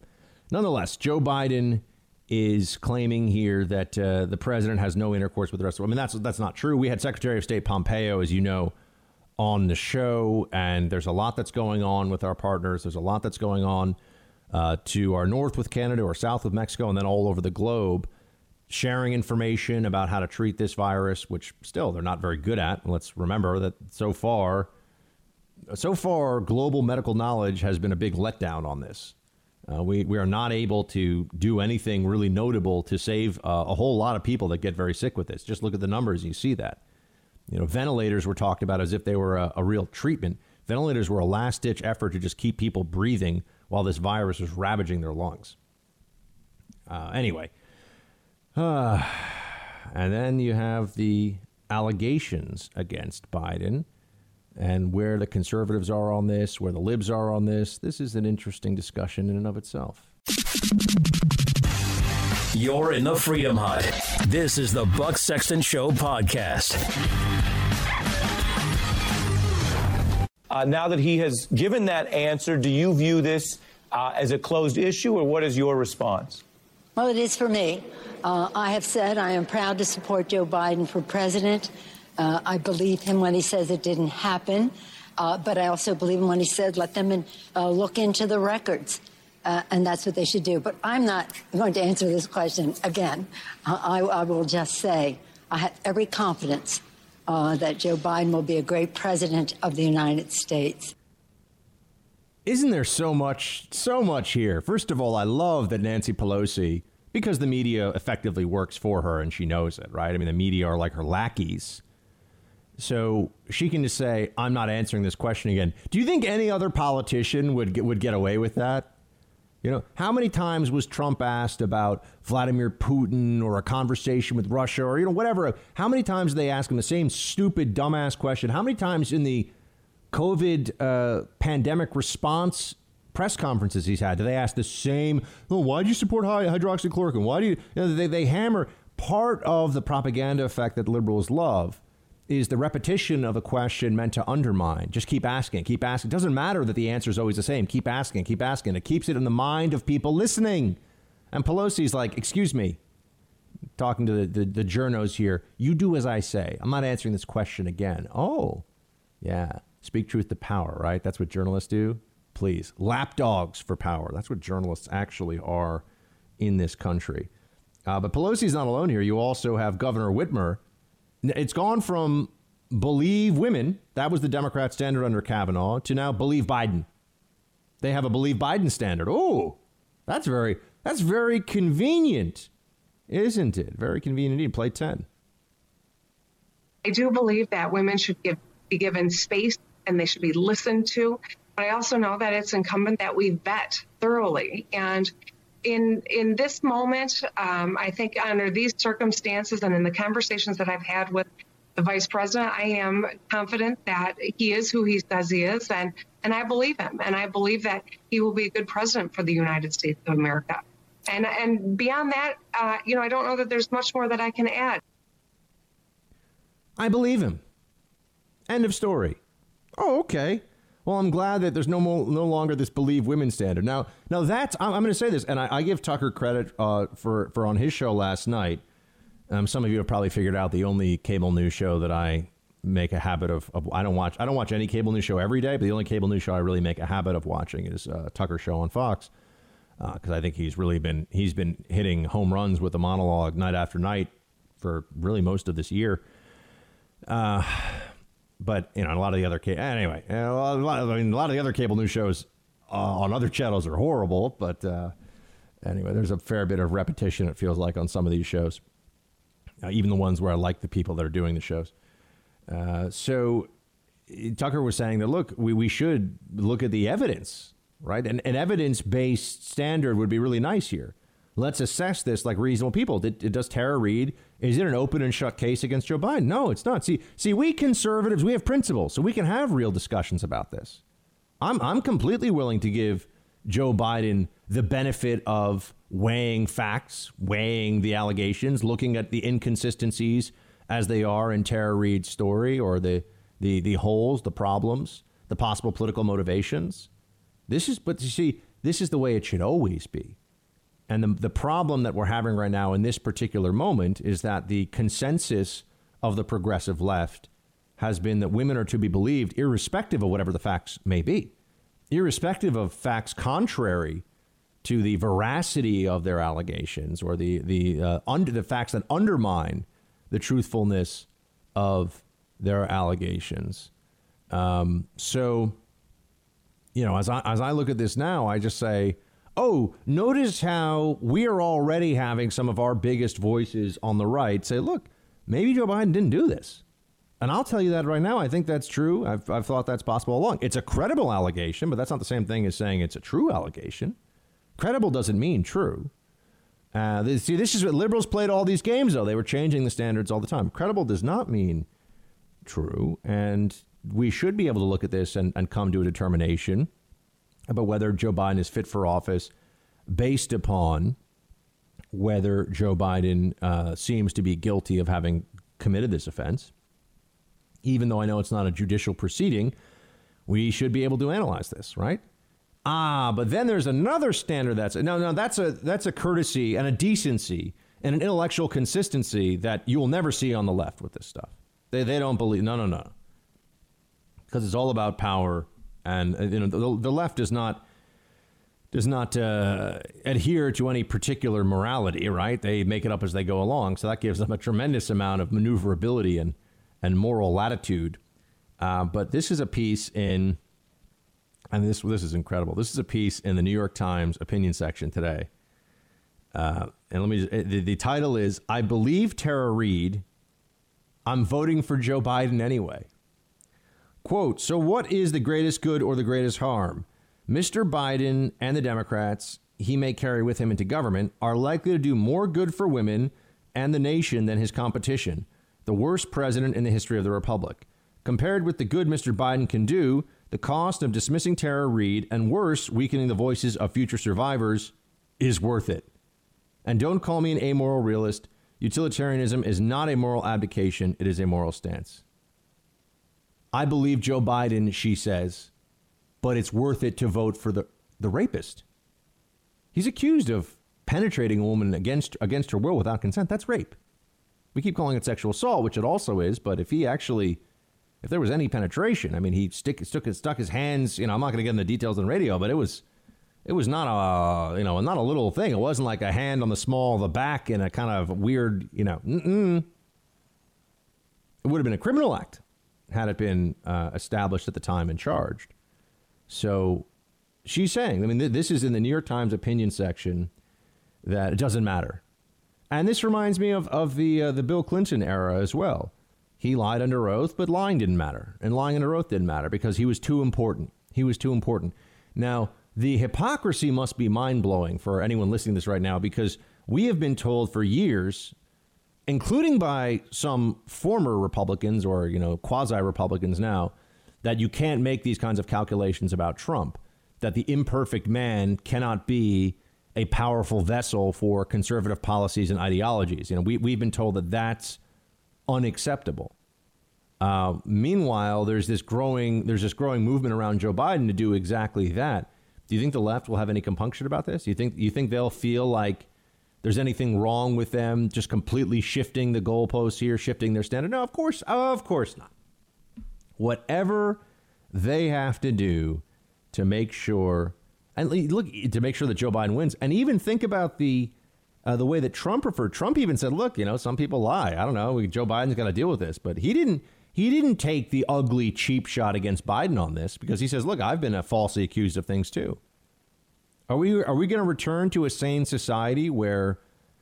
nonetheless, Joe Biden is claiming here that uh, the president has no intercourse with the rest of. I mean, that's that's not true. We had Secretary of State Pompeo, as you know, on the show, and there's a lot that's going on with our partners. There's a lot that's going on uh, to our north with Canada or south with Mexico, and then all over the globe, sharing information about how to treat this virus, which still they're not very good at. Let's remember that so far, so far, global medical knowledge has been a big letdown on this. Uh, we, we are not able to do anything really notable to save uh, a whole lot of people that get very sick with this. Just look at the numbers, you see that. You know, ventilators were talked about as if they were a, a real treatment. Ventilators were a last ditch effort to just keep people breathing while this virus was ravaging their lungs. Uh, anyway, and then you have the allegations against Biden and where the conservatives are on this, where the libs are on this. This is an interesting discussion in and of itself. You're in the Freedom Hut. This is the Buck Sexton Show podcast. Uh, now that he has given that answer, do you view this uh, as a closed issue, or what is your response? Well, it is for me. Uh, I have said I am proud to support Joe Biden for president. Uh, I believe him when he says it didn't happen, uh, but I also believe him when he said let them in, uh, look into the records. Uh, and that's what they should do. But I'm not going to answer this question again. I, I will just say I have every confidence uh, that Joe Biden will be a great president of the United States. Isn't there so much, so much here? First of all, I love that Nancy Pelosi, because the media effectively works for her and she knows it, right? I mean, the media are like her lackeys. So she can just say, "I'm not answering this question again." Do you think any other politician would get, would get away with that? You know, how many times was Trump asked about Vladimir Putin or a conversation with Russia or you know whatever? How many times did they ask him the same stupid dumbass question? How many times in the COVID uh, pandemic response press conferences he's had do they ask the same? Oh, why do you support hydroxychloroquine? Why do you? you know, they they hammer part of the propaganda effect that liberals love is the repetition of a question meant to undermine. Just keep asking, keep asking. It doesn't matter that the answer is always the same. Keep asking, keep asking. It keeps it in the mind of people listening. And Pelosi's like, excuse me, talking to the, the, the journos here, you do as I say. I'm not answering this question again. Oh, yeah. Speak truth to power, right? That's what journalists do. Please. Lapdogs for power. That's what journalists actually are in this country. Uh, but Pelosi's not alone here. You also have Governor Whitmer it's gone from believe women, that was the Democrat standard under Kavanaugh, to now believe Biden. They have a believe Biden standard. Oh, that's very that's very convenient, isn't it? Very convenient indeed. Play 10. I do believe that women should give, be given space and they should be listened to. But I also know that it's incumbent that we vet thoroughly. And in in this moment, um, I think under these circumstances and in the conversations that I've had with the vice president, I am confident that he is who he says he is, and and I believe him, and I believe that he will be a good president for the United States of America. And and beyond that, uh, you know, I don't know that there's much more that I can add. I believe him. End of story. Oh, okay. Well, I'm glad that there's no more, no longer this believe women standard. Now, now that's I'm, I'm going to say this, and I, I give Tucker credit uh, for for on his show last night. Um, some of you have probably figured out the only cable news show that I make a habit of, of, I don't watch I don't watch any cable news show every day, but the only cable news show I really make a habit of watching is uh, Tucker show on Fox because uh, I think he's really been he's been hitting home runs with the monologue night after night for really most of this year. Uh, but you know, a lot of the other ca- anyway, lot of, I mean, a lot of the other cable news shows uh, on other channels are horrible. But uh, anyway, there's a fair bit of repetition. It feels like on some of these shows, uh, even the ones where I like the people that are doing the shows. Uh, so Tucker was saying that look, we, we should look at the evidence, right? And an evidence based standard would be really nice here. Let's assess this like reasonable people. Did, does Tara Reade is it an open and shut case against Joe Biden? No, it's not. See, see, we conservatives, we have principles, so we can have real discussions about this. I'm, I'm completely willing to give Joe Biden the benefit of weighing facts, weighing the allegations, looking at the inconsistencies as they are in Tara Reade's story or the, the, the holes, the problems, the possible political motivations. This is, but you see, this is the way it should always be. And the, the problem that we're having right now in this particular moment is that the consensus of the progressive left has been that women are to be believed, irrespective of whatever the facts may be, irrespective of facts contrary to the veracity of their allegations or the the uh, under the facts that undermine the truthfulness of their allegations. Um, so, you know, as I as I look at this now, I just say, oh, notice how we are already having some of our biggest voices on the right say, look, maybe Joe Biden didn't do this. And I'll tell you that right now. I think that's true. I've, I've thought that's possible all along. It's a credible allegation, but that's not the same thing as saying it's a true allegation. Credible doesn't mean true. Uh, this, see, this is what liberals played all these games, though. They were changing the standards all the time. Credible does not mean true. And we should be able to look at this and, and come to a determination about whether Joe Biden is fit for office based upon whether Joe Biden uh, seems to be guilty of having committed this offense. Even though I know it's not a judicial proceeding, we should be able to analyze this, right? Ah, but then there's another standard that's no, no, that's a that's a courtesy and a decency and an intellectual consistency that you will never see on the left with this stuff. They they don't believe no, no, no, because it's all about power, and uh, you know the, the left is not does not uh, adhere to any particular morality, right? They make it up as they go along, so that gives them a tremendous amount of maneuverability and and moral latitude. Uh, but this is a piece in and this this is incredible. This is a piece in the New York Times opinion section today. Uh, and let me just, the, the title is I believe Tara Reade. I'm voting for Joe Biden anyway. Quote, so what is the greatest good or the greatest harm? Mr. Biden and the Democrats he may carry with him into government are likely to do more good for women and the nation than his competition, the worst president in the history of the republic. Compared with the good Mr. Biden can do, the cost of dismissing Tara Reade and worse, weakening the voices of future survivors is worth it. And don't call me an amoral realist. Utilitarianism is not a moral abdication, it is a moral stance. I believe Joe Biden, she says, but it's worth it to vote for the, the rapist. He's accused of penetrating a woman against, against her will without consent. That's rape. We keep calling it sexual assault, which it also is, but if he actually if there was any penetration, I mean, he stick, stuck, stuck his hands. You know, I'm not going to get into the details on radio, but it was, it was not a, you know, not a little thing. It wasn't like a hand on the small of the back in a kind of weird, you know. Mm-mm. It would have been a criminal act had it been uh, established at the time and charged. So she's saying, I mean, th- this is in the New York Times opinion section that it doesn't matter. And this reminds me of, of the, uh, the Bill Clinton era as well he lied under oath, but lying didn't matter. And lying under oath didn't matter because he was too important. He was too important. Now, the hypocrisy must be mind blowing for anyone listening to this right now because we have been told for years, including by some former Republicans or, you know, quasi Republicans now, that you can't make these kinds of calculations about Trump, that the imperfect man cannot be a powerful vessel for conservative policies and ideologies. You know, we, we've been told that that's unacceptable. Uh, meanwhile, there's this growing there's this growing movement around Joe Biden to do exactly that. Do you think the left will have any compunction about this? You think you think they'll feel like there's anything wrong with them just completely shifting the goalposts here, shifting their standard? No, of course, of course not. Whatever they have to do to make sure and look to make sure that Joe Biden wins, and even think about the uh, the way that Trump referred. Trump even said, "Look, you know, some people lie. I don't know. Joe Biden's got to deal with this." But he didn't. He didn't take the ugly, cheap shot against Biden on this because he says, "Look, I've been falsely accused of things too." Are we are we going to return to a sane society where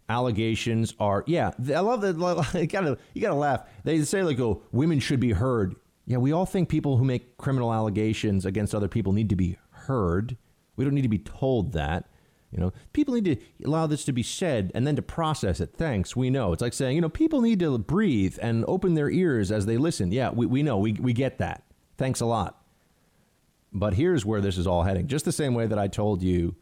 allegations are? Yeah, I love that. You gotta you gotta laugh. They say like, "Oh, women should be heard." Yeah, we all think people who make criminal allegations against other people need to be heard. We don't need to be told that. You know, people need to allow this to be said and then to process it. Thanks, we know. It's like saying, you know, people need to breathe and open their ears as they listen. Yeah, we, we know. We, we get that. Thanks a lot. But here's where this is all heading. Just the same way that I told you,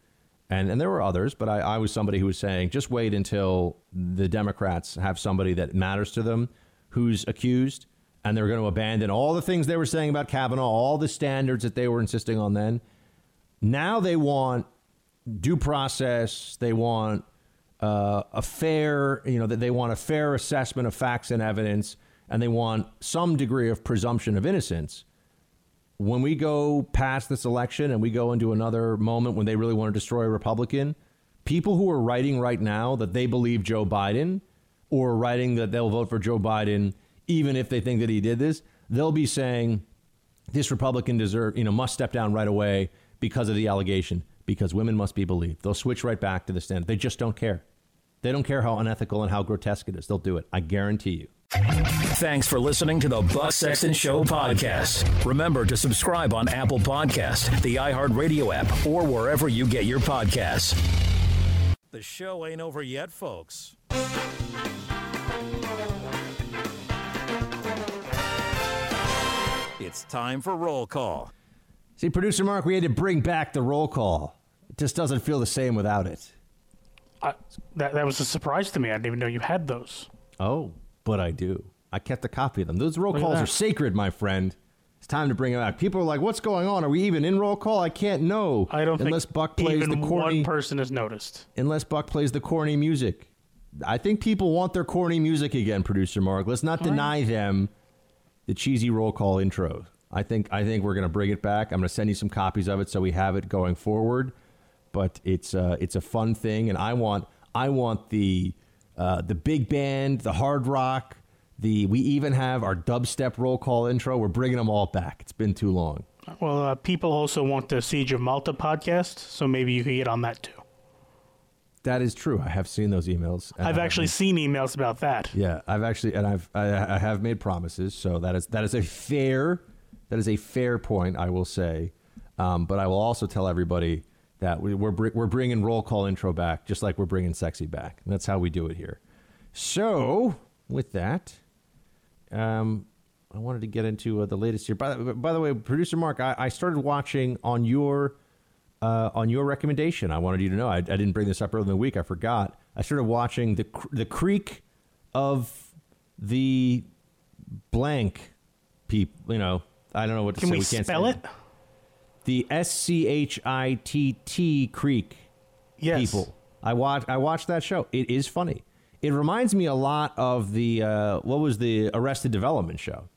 and, and there were others, but I, I was somebody who was saying, just wait until the Democrats have somebody that matters to them who's accused, and they're going to abandon all the things they were saying about Kavanaugh, all the standards that they were insisting on then. Now they want due process. They want uh, a fair, you know, that they want a fair assessment of facts and evidence, and they want some degree of presumption of innocence. When we go past this election and we go into another moment when they really want to destroy a Republican, people who are writing right now that they believe Joe Biden or writing that they'll vote for Joe Biden even if they think that he did this, they'll be saying this Republican deserve, you know, must step down right away because of the allegation because women must be believed. They'll switch right back to the standard. They just don't care. They don't care how unethical and how grotesque it is. They'll do it. I guarantee you. Thanks for listening to the Buck Sexton Show podcast. Remember to subscribe on Apple Podcast, the iHeartRadio app, or wherever you get your podcasts. The show ain't over yet, folks. It's time for roll call. See, producer Mark, we had to bring back the roll call. It just doesn't feel the same without it. I, that, that was a surprise to me. I didn't even know you had those. Oh, but I do. I kept a copy of them. Those roll Look at calls that. are sacred, my friend. It's time to bring it back. People are like, "What's going on? Are we even in roll call?" I can't know. I don't unless think Buck plays even the corny. one person has noticed. unless Buck plays the corny music. I think people want their corny music again, producer Mark. Let's not deny them the cheesy roll call intro. I think I think we're going to bring it back. I'm going to send you some copies of it so we have it going forward. But it's uh, it's a fun thing, and I want I want the uh, the big band, the hard rock, the we even have our dubstep roll call intro. We're bringing them all back. It's been too long. Well, uh, people also want the Siege of Malta podcast, so maybe you could get on that too. That is true. I have seen those emails. I've actually seen emails about that. Yeah, I've actually, and I've, I, I have made promises. So that is that is a fair, that is a fair point. I will say, um, but I will also tell everybody that we, we're br- we're bringing roll call intro back, just like we're bringing sexy back. And that's how we do it here. So with that, um, I wanted to get into uh, the latest here. By, the- by the way, producer Mark, I, I started watching on your uh, on your recommendation. I wanted you to know. I, I didn't bring this up earlier in the week. I forgot. I started watching the cr- the creek of the blank people. You know, I don't know what to Can say. we can't spell it? The S C H I T T Creek Yes. people. I watch. I watched that show. It is funny. It reminds me a lot of the uh, what was the Arrested Development show.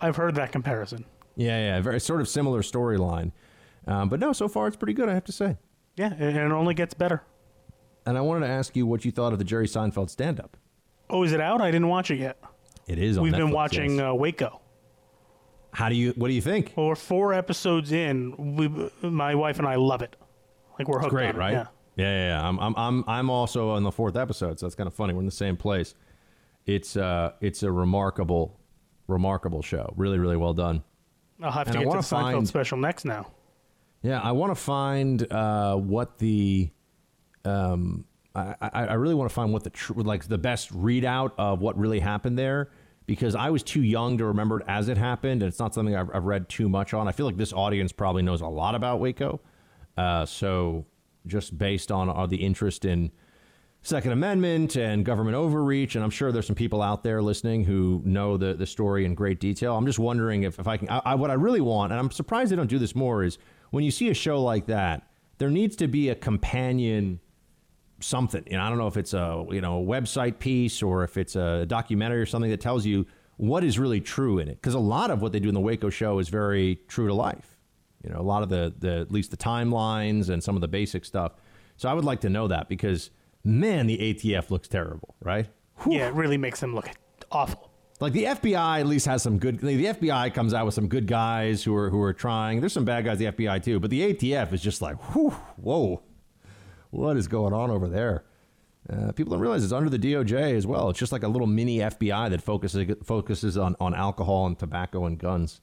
I've heard that comparison. Yeah, yeah, very sort of similar storyline. Um, but no, so far it's pretty good. I have to say. Yeah, and it only gets better. And I wanted to ask you what you thought of the Jerry Seinfeld stand-up. Oh, is it out? I didn't watch it yet. It is. On We've been watching yes. uh, Waco. How do you? What do you think? Well, we're four episodes in. We, my wife and I love it. Like we're It's hooked. great, on it, right? Yeah. Yeah, yeah, yeah. I'm, I'm, I'm, I'm also on the fourth episode, so that's kind of funny. We're in the same place. It's, uh, it's a remarkable, remarkable show. Really, really well done. I'll have And to get to wanna the Seinfeld find- special next now. Yeah, I want to find uh, what the, um, I, I, I really want to find what the tr- like the best readout of what really happened there because I was too young to remember it as it happened, and it's not something I've, I've read too much on. I feel like this audience probably knows a lot about Waco, uh, so just based on uh, the interest in Second Amendment and government overreach, and I'm sure there's some people out there listening who know the, the story in great detail. I'm just wondering if, if I can. I, I, what I really want, and I'm surprised they don't do this more, is when you see a show like that, there needs to be a companion something. You know, I don't know if it's a you know a website piece or if it's a documentary or something that tells you what is really true in it. Because a lot of what they do in the Waco show is very true to life. You know, a lot of the, the at least the timelines and some of the basic stuff. So I would like to know that because man, the ATF looks terrible, right? Yeah, it really makes them look awful. Like the FBI at least has some good. The FBI comes out with some good guys who are who are trying. There's some bad guys the FBI too, but the ATF is just like, whew, whoa, what is going on over there? Uh, people don't realize it's under the DOJ as well. It's just like a little mini FBI that focuses focuses on, on alcohol and tobacco and guns.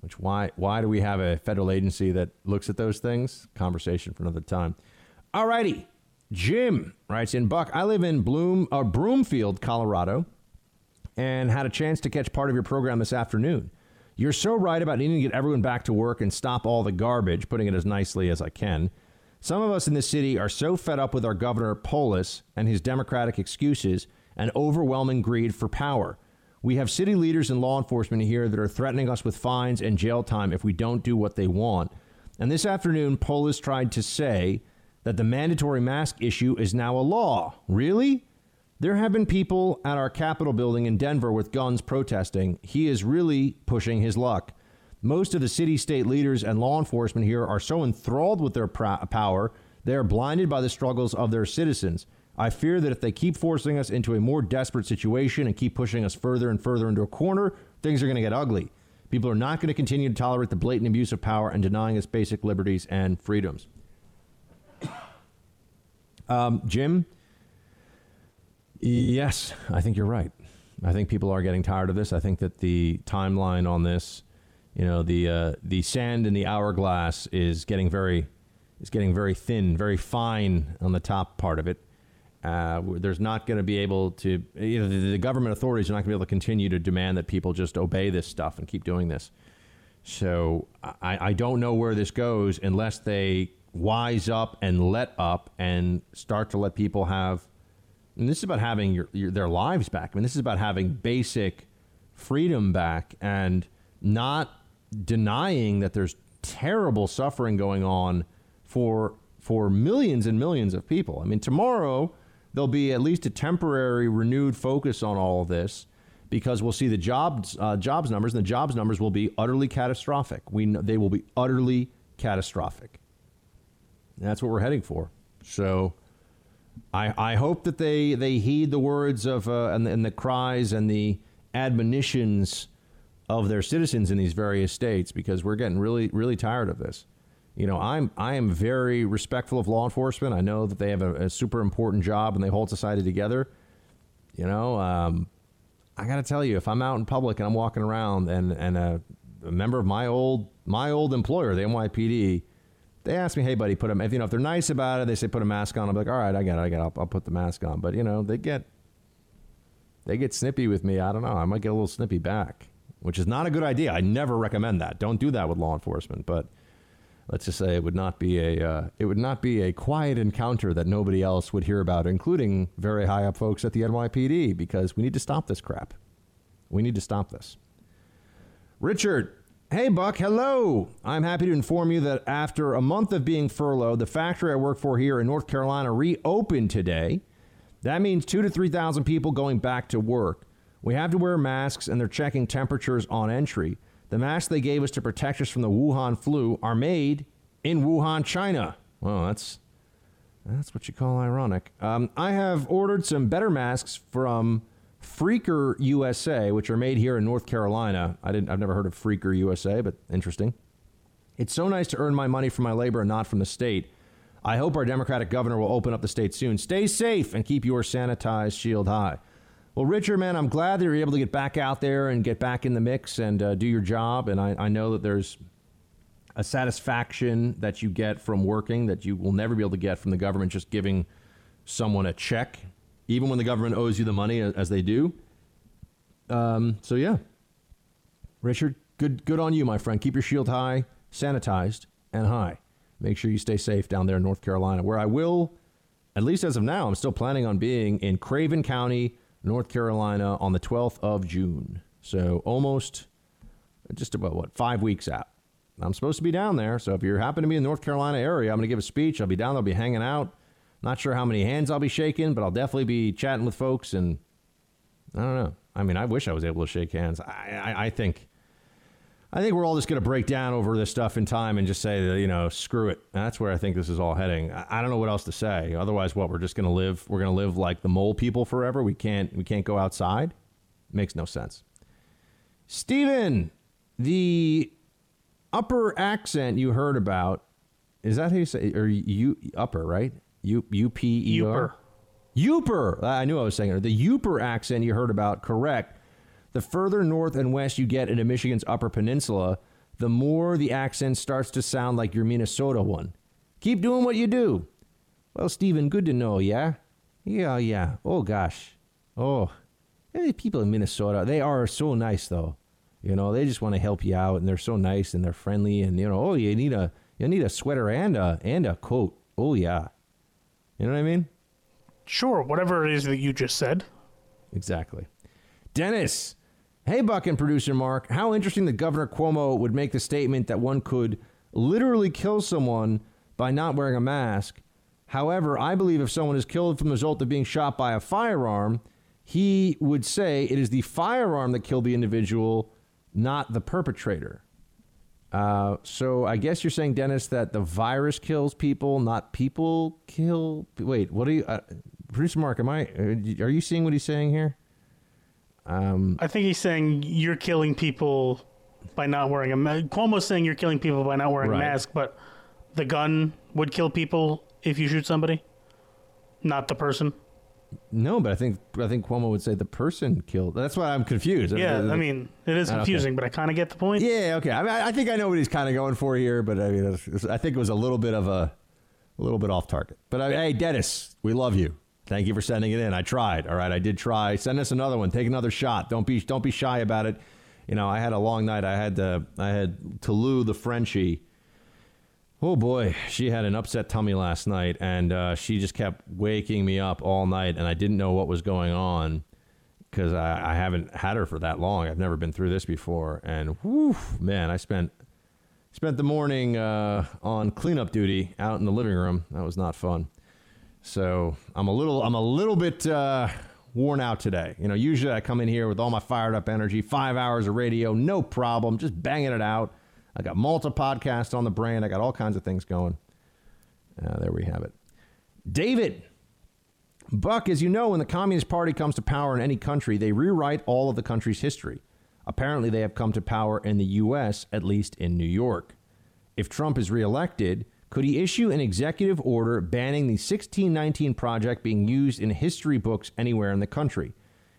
Which why why do we have a federal agency that looks at those things? Conversation for another time. All righty, Jim writes in Buck. I live in Bloom or Broomfield, Colorado and had a chance to catch part of your program this afternoon. You're so right about needing to get everyone back to work and stop all the garbage, putting it as nicely as I can. Some of us in this city are so fed up with our governor Polis and his democratic excuses and overwhelming greed for power. We have city leaders and law enforcement here that are threatening us with fines and jail time if we don't do what they want. And this afternoon, Polis tried to say that the mandatory mask issue is now a law. Really? There have been people at our Capitol building in Denver with guns protesting. He is really pushing his luck. Most of the city state leaders and law enforcement here are so enthralled with their pr- power, they are blinded by the struggles of their citizens. I fear that if they keep forcing us into a more desperate situation and keep pushing us further and further into a corner, things are going to get ugly. People are not going to continue to tolerate the blatant abuse of power and denying us basic liberties and freedoms. Um, Jim, yes, I think you're right. I think people are getting tired of this. I think that the timeline on this, you know, the uh, the sand in the hourglass is getting very is getting very thin, very fine on the top part of it. Uh, there's not going to be able to, you know, the, the government authorities are not going to be able to continue to demand that people just obey this stuff and keep doing this. So I, I don't know where this goes unless they wise up and let up and start to let people have. And this is about having your, your, their lives back. I mean, this is about having basic freedom back and not denying that there's terrible suffering going on for for millions and millions of people. I mean, tomorrow there'll be at least a temporary renewed focus on all of this because we'll see the jobs uh, jobs numbers, and the jobs numbers will be utterly catastrophic. We they will be utterly catastrophic. And that's what we're heading for. So. I, I hope that they, they heed the words of uh, and, and the cries and the admonitions of their citizens in these various states because we're getting really really tired of this you know, I'm I am very respectful of law enforcement. I know that they have a, a super important job and they hold society together. You know, um, I got to tell you, if I'm out in public and I'm walking around and and a, a, member of my old my old employer, the NYPD, they ask me, "Hey, buddy, put a if you know if they're nice about it, they say put a mask on." I'm like, "All right, I get it, I get it. I'll, I'll put the mask on." But you know, they get they get snippy with me. I don't know. I might get a little snippy back, which is not a good idea. I never recommend that. Don't do that with law enforcement, but let's just say it would not be a uh, it would not be a quiet encounter that nobody else would hear about, including very high up folks at the NYPD, because we need to stop this crap. We need to stop this. Richard, hey Buck, hello. I'm happy to inform you that after a month of being furloughed, the factory I work for here in North Carolina reopened today. That means two to three thousand people going back to work. We have to wear masks, and they're checking temperatures on entry. The masks they gave us to protect us from the Wuhan flu are made in Wuhan, China. Well, that's that's what you call ironic. Um, I have ordered some better masks from Freaker USA, which are made here in North Carolina. I didn't, I've never heard of Freaker USA, but interesting. It's so nice to earn my money from my labor and not from the state. I hope our Democratic governor will open up the state soon. Stay safe and keep your sanitized shield high. Well, Richard, man, I'm glad that you're able to get back out there and get back in the mix and uh, do your job. And I, I know that there's a satisfaction that you get from working that you will never be able to get from the government just giving someone a check, even when the government owes you the money, as they do. Um, so yeah, Richard, good good on you, my friend. Keep your shield high, sanitized, and high. Make sure you stay safe down there in North Carolina, where I will, at least as of now, I'm still planning on being in Craven County North Carolina on the 12th of June. So almost just about what, five weeks out. I'm supposed to be down there. So if you happen to be in the North Carolina area, I'm going to give a speech. I'll be down there, I'll be hanging out. Not sure how many hands I'll be shaking, but I'll definitely be chatting with folks. And I don't know. I mean, I wish I was able to shake hands. I, I, I think I think we're all just going to break down over this stuff in time and just say that, you know, screw it. And that's where I think this is all heading. I, I don't know what else to say. Otherwise, what we're just going to live, we're going to live like the mole people forever. We can't, we can't go outside. Makes no sense. Stephen, the upper accent you heard about, is that how you say, or you upper, right? U U P E R. Yooper. I knew I was saying it. The Yooper accent you heard about, correct the further north and west you get into Michigan's Upper Peninsula, the more the accent starts to sound like your Minnesota one. Keep doing what you do. Well, Stephen, good to know, yeah? Yeah, yeah. Oh, gosh. Oh, hey, people in Minnesota, they are so nice, though. You know, they just want to help you out, and they're so nice and they're friendly. And you know, oh, you need a you need a sweater and a and a coat. Oh yeah, you know what I mean? Sure, whatever it is that you just said. Exactly. Dennis, Hey, Buck and producer Mark, how interesting that Governor Cuomo would make the statement that one could literally kill someone by not wearing a mask, However, I believe if someone is killed from the result of being shot by a firearm, he would say it is the firearm that killed the individual, not the perpetrator. Uh, so I guess you're saying, Dennis, that the virus kills people, not people kill. Wait, what are you, uh, producer Mark? Am I? Are you seeing what he's saying here? Um, I think he's saying you're killing people by not wearing a mask. Cuomo's saying you're killing people by not wearing Right. a mask, but the gun would kill people if you shoot somebody, not the person. no, but I think I think Cuomo would say the person killed. That's why I'm confused. Yeah, I mean, it is Uh, okay. confusing, but I kind of get the point. Yeah, okay. I, mean, I I think I know what he's kind of going for here, but I mean, I think it was a little bit of a, a little bit off target. But uh, hey, Dennis, we love you. Thank you for sending it in. I tried. All right, I did try. Send us another one. Take another shot. Don't be don't be shy about it. You know, I had a long night. I had to, I had Toulouse the Frenchie. Oh boy, she had an upset tummy last night, and uh, she just kept waking me up all night, and I didn't know what was going on because I, I haven't had her for that long. I've never been through this before, and whew, man, I spent spent the morning uh, on cleanup duty out in the living room. That was not fun. So I'm a little I'm a little bit uh, worn out today. You know, usually I come in here with all my fired up energy, five hours of radio, no problem, just banging it out. I got multi podcasts on the brain. I got all kinds of things going. Uh, there we have it. David, Buck, as you know, when the Communist Party comes to power in any country, they rewrite all of the country's history. Apparently, they have come to power in the U.S., at least in New York. If Trump is reelected, could he issue an executive order banning the 1619 project being used in history books anywhere in the country?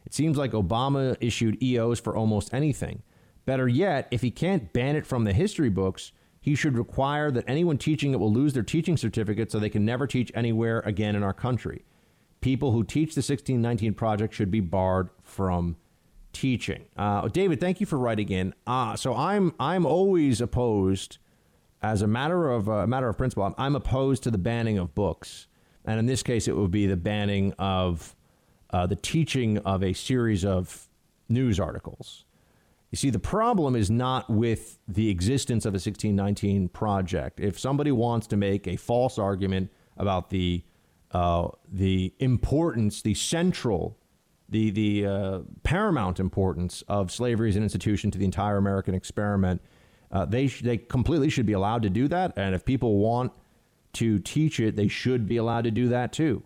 It seems like Obama issued EOs for almost anything. Better yet, if he can't ban it from the history books, he should require that anyone teaching it will lose their teaching certificate so they can never teach anywhere again in our country. People who teach the 1619 project should be barred from teaching. Uh, David, thank you for writing in. Uh, so I'm I'm always opposed, as a matter of a matter of principle, I'm, I'm opposed to the banning of books, and in this case, it would be the banning of uh, the teaching of a series of news articles. You see, the problem is not with the existence of a 1619 project. If somebody wants to make a false argument about the uh, the importance, the central, the the uh, paramount importance of slavery as an institution to the entire American experiment, uh, they sh- they completely should be allowed to do that. And if people want to teach it, they should be allowed to do that too.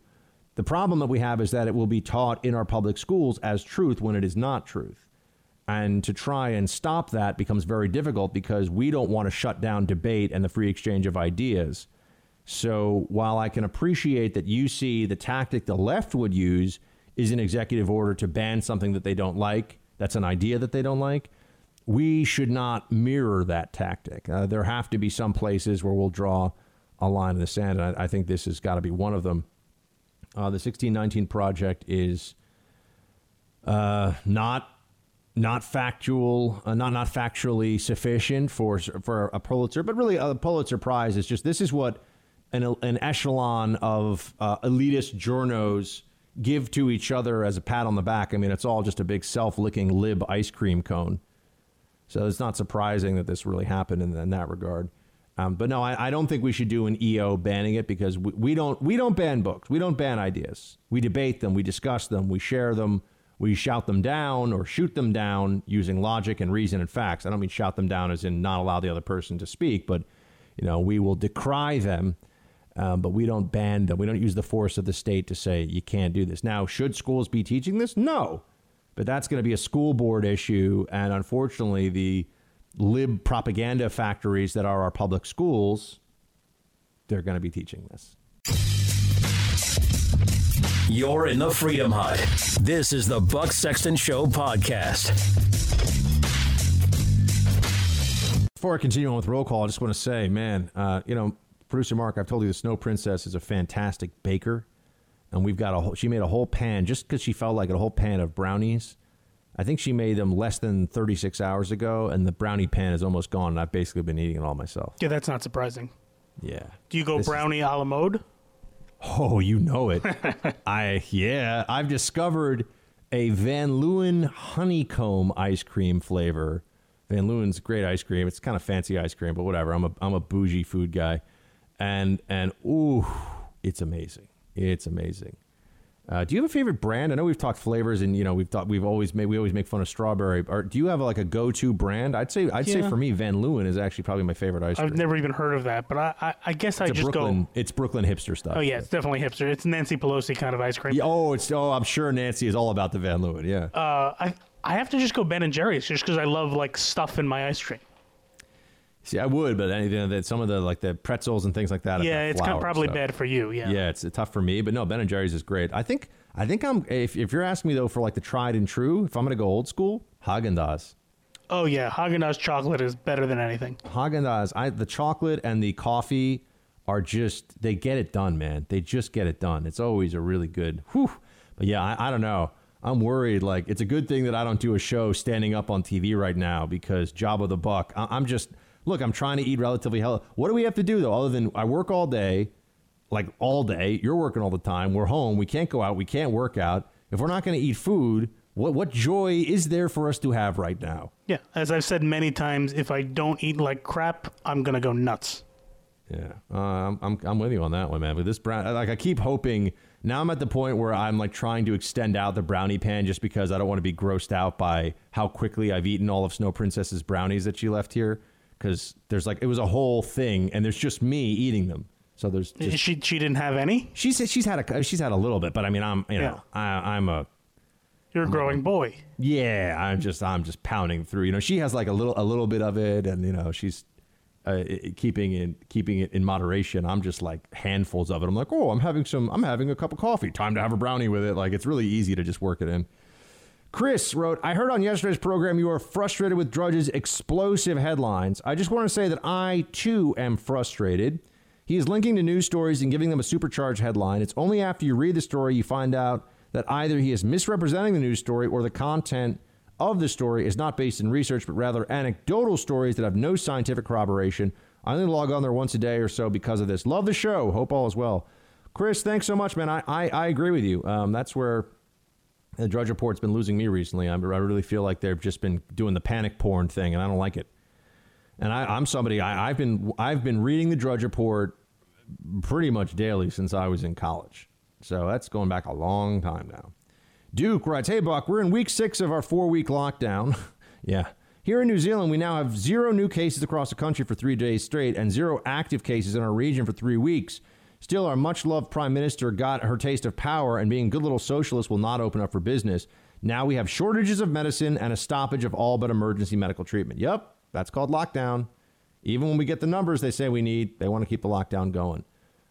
The problem that we have is that it will be taught in our public schools as truth when it is not truth. And to try and stop that becomes very difficult because we don't want to shut down debate and the free exchange of ideas. So while I can appreciate that you see the tactic the left would use is an executive order to ban something that they don't like, that's an idea that they don't like, we should not mirror that tactic. Uh, there have to be some places where we'll draw a line in the sand, and I, I think this has got to be one of them. Uh, the 1619 project is uh, not not factual, uh, not not factually sufficient for for a Pulitzer, but really a Pulitzer Prize is just this is what an an echelon of uh, elitist journos give to each other as a pat on the back. I mean, it's all just a big self-licking lib ice cream cone. So it's not surprising that this really happened in, in that regard. Um, but no, I, I don't think we should do an EO banning it because we, we don't we don't ban books. We don't ban ideas. We debate them. We discuss them. We share them. We shout them down or shoot them down using logic and reason and facts. I don't mean shout them down as in not allow the other person to speak, but you know we will decry them, um, but we don't ban them. We don't use the force of the state to say you can't do this. Now, should schools be teaching this? No, but that's going to be a school board issue, and unfortunately, the lib propaganda factories that are our public schools, they're going to be teaching this. You're in the Freedom Hut. This is the Buck Sexton Show podcast. Before I continue on with roll call, I just want to say, man, uh, you know, producer Mark, I've told you the Snow Princess is a fantastic baker, and we've got a whole, she made a whole pan just because she felt like it, a whole pan of brownies. I think she made them less than 36 hours ago, and the brownie pan is almost gone. And I've basically been eating it all myself. Yeah, that's not surprising. Yeah. Do you go This is- brownie a la mode? Oh, you know it. I yeah, I've discovered a Van Leeuwen honeycomb ice cream flavor. Van Leeuwen's great ice cream. It's kind of fancy ice cream, but whatever. I'm a I'm a bougie food guy, and and ooh, it's amazing. It's amazing. Uh, do you have a favorite brand? I know we've talked flavors, and you know we've thought we've always made we always make fun of strawberry. Or do you have like a go to brand? I'd say I'd say for me, Van Leeuwen is actually probably my favorite ice cream. I've never even heard of that, but I, I, I guess I just Brooklyn, go. it's Brooklyn hipster stuff. Oh yeah, it's definitely hipster. It's Nancy Pelosi kind of ice cream. Yeah, oh, it's oh, I'm sure Nancy is all about the Van Leeuwen. Yeah. Uh, I I have to just go Ben and Jerry's just because I love like stuff in my ice cream. See, I would, but anything that some of the like the pretzels and things like that. yeah, it's kind of probably so- bad for you. Yeah. Yeah, it's tough for me, but no, Ben and Jerry's is great. I think I think I'm if, if you're asking me though for like the tried and true, if I'm gonna go old school, Haagen Dazs. Oh yeah, Haagen Dazs chocolate is better than anything. Haagen Dazs, I the chocolate and the coffee are just they get it done, man. They just get it done. It's always a really good. Whew. But yeah, I, I don't know. I'm worried. Like it's a good thing that I don't do a show standing up on TV right now because job of the buck. I, I'm just look. I'm trying to eat relatively healthy. What do we have to do though? Other than I work all day, like all day. You're working all the time. We're home. We can't go out. We can't work out. If we're not going to eat food, what what joy is there for us to have right now? Yeah, as I've said many times, if I don't eat like crap, I'm gonna go nuts. Yeah, uh, I'm, I'm I'm with you on that one, man. But this brown, like I keep hoping. Now I'm at the point where I'm like trying to extend out the brownie pan just because I don't want to be grossed out by how quickly I've eaten all of Snow Princess's brownies that she left here. Because there's like it was a whole thing, and there's just me eating them. So there's just, she she didn't have any. She's she's had a she's had a little bit, but I mean I'm you know I, I'm a You're a growing boy. yeah, I'm just I'm just pounding through. You know, she has like a little a little bit of it, and you know she's uh, keeping it keeping it in moderation. I'm just like handfuls of it. I'm like, oh, I'm having some. I'm having a cup of coffee. Time to have a brownie with it. Like it's really easy to just work it in. Chris wrote, I heard on yesterday's program you are frustrated with Drudge's explosive headlines. I just want to say that I, too, am frustrated. He is linking to news stories and giving them a supercharged headline. It's only after you read the story you find out that either he is misrepresenting the news story or the content of the story is not based in research, but rather anecdotal stories that have no scientific corroboration. I only log on there once a day or so because of this. Love the show. Hope all is well. Chris, thanks so much, man. I, I, I agree with you. Um, that's where the Drudge Report's been losing me recently. I, really feel like they've just been doing the panic porn thing, and I don't like it. And I, I'm somebody I, I've been I've been reading the Drudge Report pretty much daily since I was in college. So that's going back a long time now. Duke writes, Hey Buck, we're in week six of our four week lockdown. yeah. Here in New Zealand, we now have zero new cases across the country for three days straight and zero active cases in our region for three weeks. Still, our much loved Prime Minister got her taste of power, and being good little socialists will not open up for business. Now we have shortages of medicine and a stoppage of all but emergency medical treatment. Yep, that's called lockdown. Even when we get the numbers they say we need, they want to keep the lockdown going.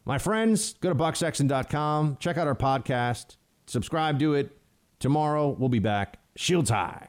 My friends, go to bucksexton.com, check out our podcast, subscribe to it. Tomorrow, we'll be back. Shields high.